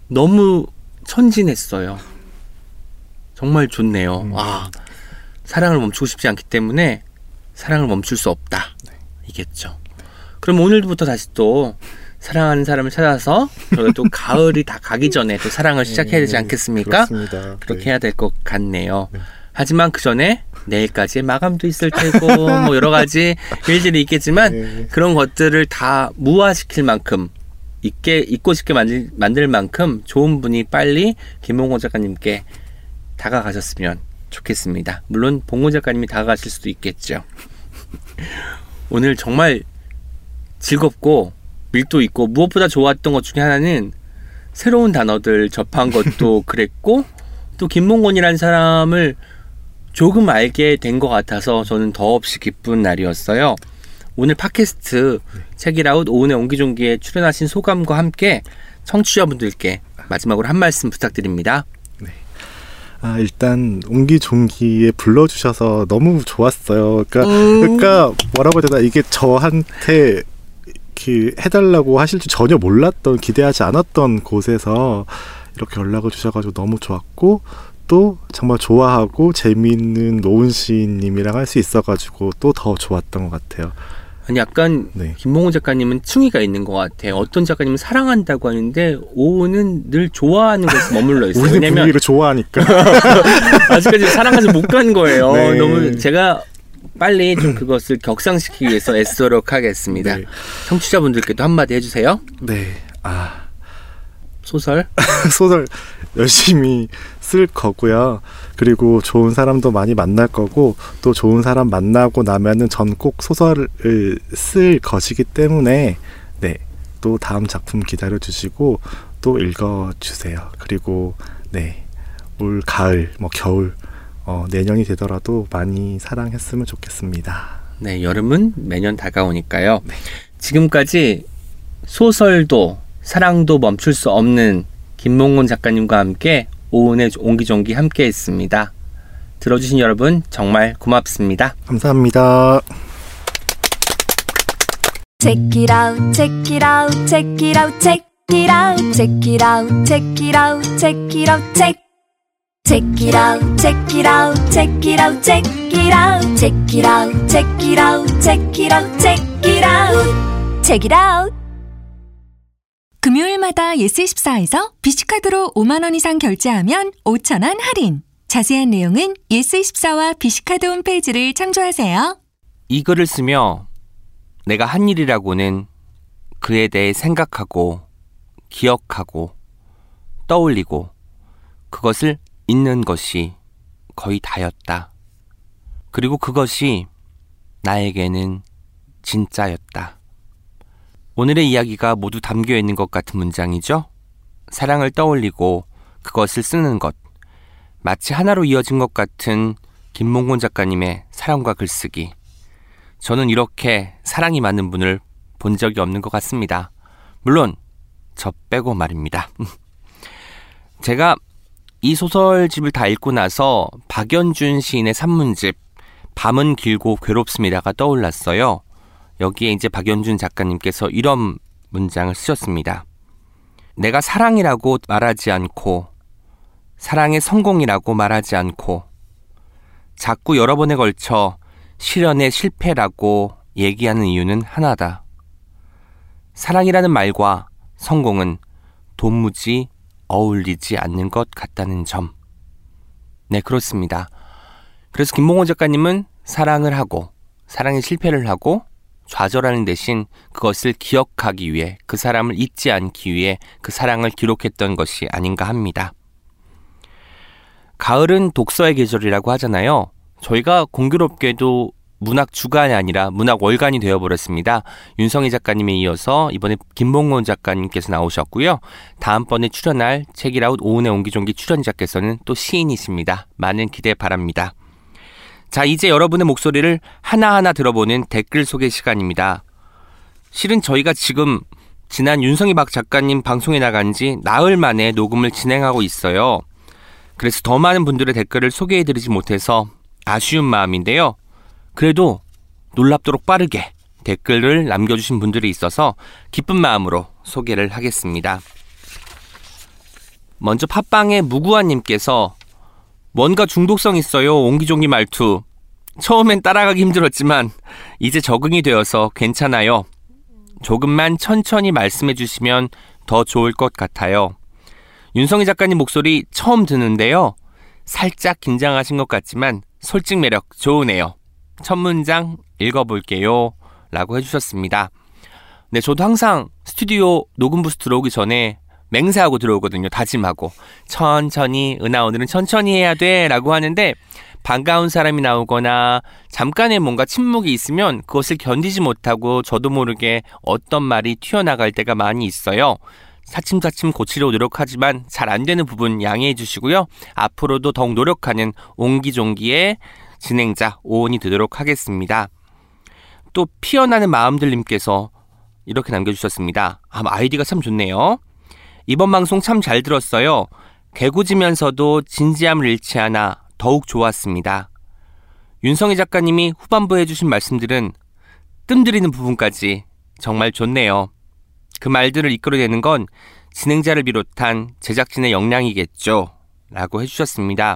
너무 천진했어요. 정말 좋네요. 음. 와 사랑을 멈추고 싶지 않기 때문에 사랑을 멈출 수 없다. 이겠죠. 그럼 오늘부터 다시 또 사랑하는 사람을 찾아서 또 가을이 다 가기 전에 또 사랑을 시작해야 되지 음, 않겠습니까? 그렇습니다. 그렇게 네. 해야 될 것 같네요. 네. 하지만 그 전에 내일까지의 마감도 있을 테고 뭐 여러 가지 일들이 있겠지만 네. 그런 것들을 다 무화시킬 만큼 있게 잊고 싶게 만들, 만들 만큼 좋은 분이 빨리 김봉호 작가님께 다가가셨으면 좋겠습니다. 물론 봉호 작가님이 다가가실 수도 있겠죠. 오늘 정말 즐겁고 밀도 있고 무엇보다 좋았던 것 중에 하나는 새로운 단어들 접한 것도 그랬고 또 김몽곤이라는 사람을 조금 알게 된 것 같아서 저는 더없이 기쁜 날이었어요. 오늘 팟캐스트 책이라웃 오은의 옹기종기에 출연하신 소감과 함께 청취자분들께 마지막으로 한 말씀 부탁드립니다. 아, 일단 옹기종기에 불러주셔서 너무 좋았어요. 그러니까, 음. 그러니까 뭐라고 해야 되나 이게 저한테 이렇게 해달라고 하실 줄 전혀 몰랐던 기대하지 않았던 곳에서 이렇게 연락을 주셔가지고 너무 좋았고 또 정말 좋아하고 재미있는 노은 시인님이랑 할 수 있어가지고 또 더 좋았던 것 같아요. 아니 약간 네. 김몽훈 작가님은 층위가 있는 것 같아요. 어떤 작가님은 사랑한다고 하는데 오은은 늘 좋아하는 것에 머물러 있어요. 우리 왜냐면 분위기를 좋아하니까. 아직까지 사랑까지 못 간 거예요. 네. 너무 제가 빨리 좀 그것을 격상시키기 위해서 애쓰도록 하겠습니다. 네. 청취자분들께도 한마디 해주세요. 네. 아. 소설. 소설 열심히 쓸 거고요. 그리고 좋은 사람도 많이 만날 거고 또 좋은 사람 만나고 나면은 전 꼭 소설을 쓸 것이기 때문에 네. 또 다음 작품 기다려 주시고 또 읽어 주세요. 그리고 네. 올 가을 뭐 겨울 어, 내년이 되더라도 많이 사랑했으면 좋겠습니다. 네, 여름은 매년 다가오니까요. 지금까지 소설도 사랑도 멈출 수 없는 김몽곤 작가님과 함께 오은의 옹기종기 함께 했습니다. 들어주신 여러분 정말 고맙습니다. 감사합니다. Check it out, check it out, check it out, check it out, check it out, check it out, check it out, check. Check it out, check it out, check it out, check it out, check it out, check it out, check it out, check it out, check it out. 금요일마다 예스24에서 비시카드로 5만원 이상 결제하면 5천원 할인. 자세한 내용은 예스24와 비시카드 홈페이지를 참조하세요. 이 글을 쓰며 내가 한 일이라고는 그에 대해 생각하고 기억하고 떠올리고 그것을 잊는 것이 거의 다였다. 그리고 그것이 나에게는 진짜였다. 오늘의 이야기가 모두 담겨 있는 것 같은 문장이죠? 사랑을 떠올리고 그것을 쓰는 것. 마치 하나로 이어진 것 같은 김몽곤 작가님의 사랑과 글쓰기. 저는 이렇게 사랑이 많은 분을 본 적이 없는 것 같습니다. 물론, 저 빼고 말입니다. 제가 이 소설집을 다 읽고 나서 박연준 시인의 산문집, 밤은 길고 괴롭습니다가 떠올랐어요. 여기에 이제 박연준 작가님께서 이런 문장을 쓰셨습니다. 내가 사랑이라고 말하지 않고, 사랑의 성공이라고 말하지 않고, 자꾸 여러 번에 걸쳐 실현의 실패라고 얘기하는 이유는 하나다. 사랑이라는 말과 성공은 도무지 어울리지 않는 것 같다는 점. 네, 그렇습니다. 그래서 김몽호 작가님은 사랑을 하고, 사랑의 실패를 하고, 좌절하는 대신 그것을 기억하기 위해, 그 사람을 잊지 않기 위해 그 사랑을 기록했던 것이 아닌가 합니다. 가을은 독서의 계절이라고 하잖아요. 저희가 공교롭게도 문학 주간이 아니라 문학 월간이 되어버렸습니다. 윤성희 작가님에 이어서 이번에 김봉곤 작가님께서 나오셨고요. 다음번에 출연할 책이라웃 오은의 옹기종기 출연자께서는 또 시인이십니다. 많은 기대 바랍니다. 자, 이제 여러분의 목소리를 하나하나 들어보는 댓글 소개 시간입니다. 실은 저희가 지금 지난 윤성희 박 작가님 방송에 나간 지 나흘 만에 녹음을 진행하고 있어요. 그래서 더 많은 분들의 댓글을 소개해드리지 못해서 아쉬운 마음인데요. 그래도 놀랍도록 빠르게 댓글을 남겨주신 분들이 있어서 기쁜 마음으로 소개를 하겠습니다. 먼저 팟빵의 무구아님께서 뭔가 중독성 있어요. 옹기종기 말투. 처음엔 따라가기 힘들었지만 이제 적응이 되어서 괜찮아요. 조금만 천천히 말씀해 주시면 더 좋을 것 같아요. 윤성희 작가님 목소리 처음 듣는데요. 살짝 긴장하신 것 같지만 솔직 매력 좋으네요. 첫 문장 읽어볼게요. 라고 해주셨습니다. 네, 저도 항상 스튜디오 녹음 부스 들어오기 전에 맹세하고 들어오거든요. 다짐하고. 천천히, 은하 오늘은 천천히 해야 돼. 라고 하는데 반가운 사람이 나오거나 잠깐의 뭔가 침묵이 있으면 그것을 견디지 못하고 저도 모르게 어떤 말이 튀어나갈 때가 많이 있어요. 사침사침 고치려 노력하지만 잘 안 되는 부분 양해해 주시고요. 앞으로도 더욱 노력하는 옹기종기의 진행자 오은이 되도록 하겠습니다. 또 피어나는 마음들님께서 이렇게 남겨주셨습니다. 아, 아이디가 참 좋네요. 이번 방송 참 잘 들었어요. 개구지면서도 진지함을 잃지 않아 더욱 좋았습니다. 윤성희 작가님이 후반부에 해주신 말씀들은 뜸들이는 부분까지 정말 좋네요. 그 말들을 이끌어내는 건 진행자를 비롯한 제작진의 역량이겠죠. 라고 해주셨습니다.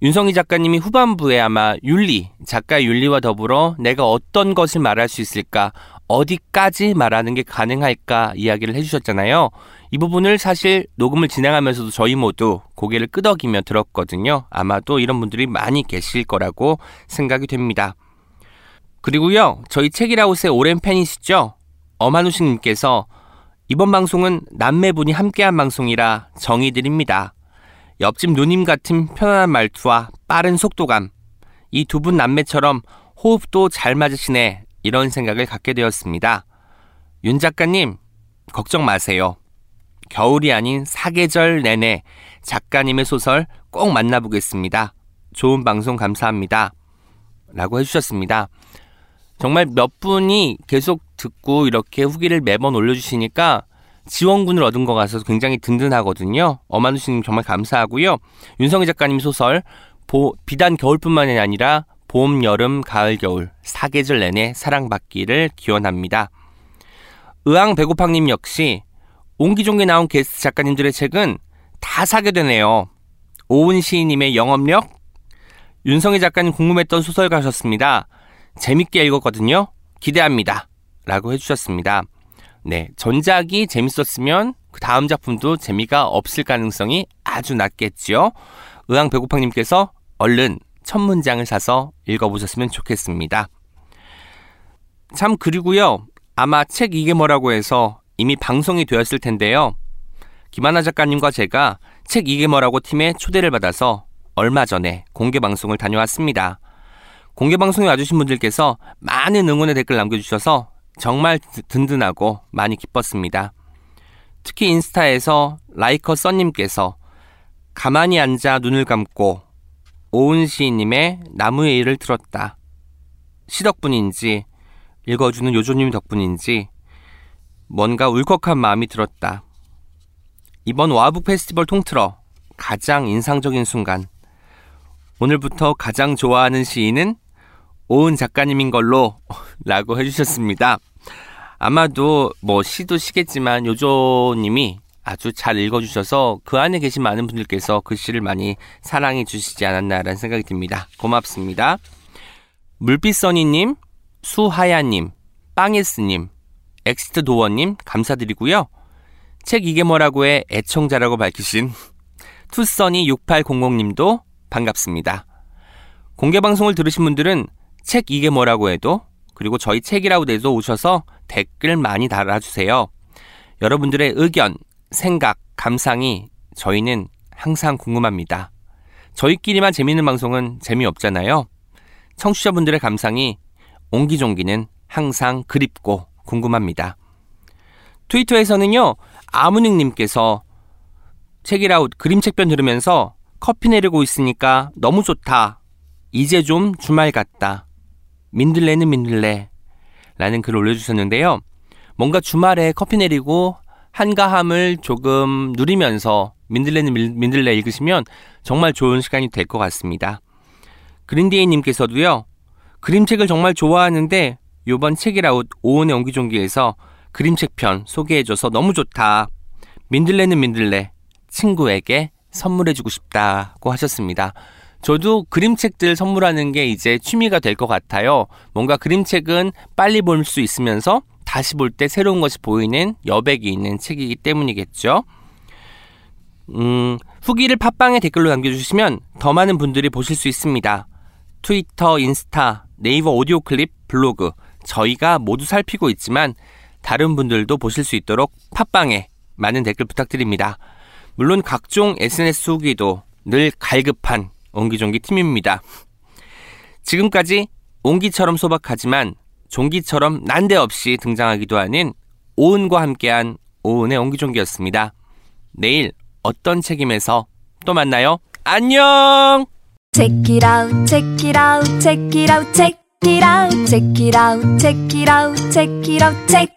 윤성희 작가님이 후반부에 아마 윤리, 작가의 윤리와 더불어 내가 어떤 것을 말할 수 있을까, 어디까지 말하는 게 가능할까 이야기를 해주셨잖아요. 이 부분을 사실 녹음을 진행하면서도 저희 모두 고개를 끄덕이며 들었거든요. 아마도 이런 분들이 많이 계실 거라고 생각이 됩니다. 그리고요, 저희 책이라웃의 오랜 팬이시죠? 어마누식님께서 이번 방송은 남매분이 함께한 방송이라 정의 드립니다. 옆집 누님 같은 편안한 말투와 빠른 속도감. 이 두 분 남매처럼 호흡도 잘 맞으시네. 이런 생각을 갖게 되었습니다. 윤 작가님, 걱정 마세요. 겨울이 아닌 사계절 내내 작가님의 소설 꼭 만나보겠습니다. 좋은 방송 감사합니다. 라고 해주셨습니다. 정말 몇 분이 계속 듣고 이렇게 후기를 매번 올려주시니까 지원군을 얻은 것 같아서 굉장히 든든하거든요. 어마누씨님 정말 감사하고요. 윤성희 작가님 소설 보, 비단 겨울뿐만이 아니라 봄, 여름, 가을, 겨울 사계절 내내 사랑받기를 기원합니다. 의왕 배고팡님 역시 옹기종기 나온 게스트 작가님들의 책은 다 사게 되네요. 오은 시인님의 영업력, 윤성희 작가님 궁금했던 소설가셨습니다. 재밌게 읽었거든요. 기대합니다. 라고 해주셨습니다. 네, 전작이 재밌었으면 그 다음 작품도 재미가 없을 가능성이 아주 낮겠지요. 의왕 배고팡님께서 얼른 첫 문장을 사서 읽어보셨으면 좋겠습니다. 참 그리고요. 아마 책 이게 뭐라고 해서 이미 방송이 되었을 텐데요. 김하나 작가님과 제가 책 이게 뭐라고 팀에 초대를 받아서 얼마 전에 공개 방송을 다녀왔습니다. 공개 방송에 와주신 분들께서 많은 응원의 댓글 남겨주셔서 정말 든든하고 많이 기뻤습니다. 특히 인스타에서 라이커 써님께서 가만히 앉아 눈을 감고 오은 시인님의 나무의 일을 들었다. 시 덕분인지 읽어주는 요조님 덕분인지 뭔가 울컥한 마음이 들었다. 이번 와북 페스티벌 통틀어 가장 인상적인 순간 오늘부터 가장 좋아하는 시인은 오은 작가님인 걸로 라고 해주셨습니다. 아마도 뭐 시도 시겠지만 요조님이 아주 잘 읽어주셔서 그 안에 계신 많은 분들께서 그 시를 많이 사랑해 주시지 않았나라는 생각이 듭니다. 고맙습니다. 물빛선이님, 수하야님, 빵예스님, 엑스트 도원님 감사드리고요. 책 이게 뭐라고의 애청자라고 밝히신 투써니 6800님도 반갑습니다. 공개 방송을 들으신 분들은 책 이게 뭐라고에도 그리고 저희 책읽아웃에도 오셔서 댓글 많이 달아주세요. 여러분들의 의견, 생각, 감상이 저희는 항상 궁금합니다. 저희끼리만 재밌는 방송은 재미없잖아요. 청취자분들의 감상이 옹기종기는 항상 그립고 궁금합니다. 트위터에서는요, 아무닝님께서 책이라웃 그림책편 들으면서 커피 내리고 있으니까 너무 좋다. 이제 좀 주말 같다. 민들레는 민들레. 라는 글을 올려주셨는데요. 뭔가 주말에 커피 내리고 한가함을 조금 누리면서 민들레는 민들레 읽으시면 정말 좋은 시간이 될 것 같습니다. 그린데이님께서도요, 그림책을 정말 좋아하는데 요번 책이라웃 오은의 옹기종기에서 그림책 편 소개해줘서 너무 좋다. 민들레는 민들레 친구에게 선물해주고 싶다고 하셨습니다. 저도 그림책들 선물하는 게 이제 취미가 될 것 같아요. 뭔가 그림책은 빨리 볼 수 있으면서 다시 볼 때 새로운 것이 보이는 여백이 있는 책이기 때문이겠죠. 음, 후기를 팟빵에 댓글로 남겨주시면 더 많은 분들이 보실 수 있습니다. 트위터, 인스타, 네이버 오디오 클립, 블로그, 저희가 모두 살피고 있지만 다른 분들도 보실 수 있도록 팟빵에 많은 댓글 부탁드립니다. 물론 각종 SNS 후기도 늘 갈급한 옹기종기 팀입니다. 지금까지 옹기처럼 소박하지만 종기처럼 난데없이 등장하기도 하는 오은과 함께한 오은의 옹기종기였습니다. 내일 어떤 책임에서 또 만나요. 안녕! Check it out, check it out, check it out, check it out, check it out, check it out, check it out, check.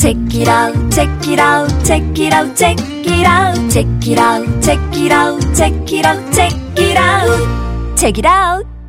Check it out, check it out, check it out, check it out, check it out, check it out, check it out, check it out, check it out.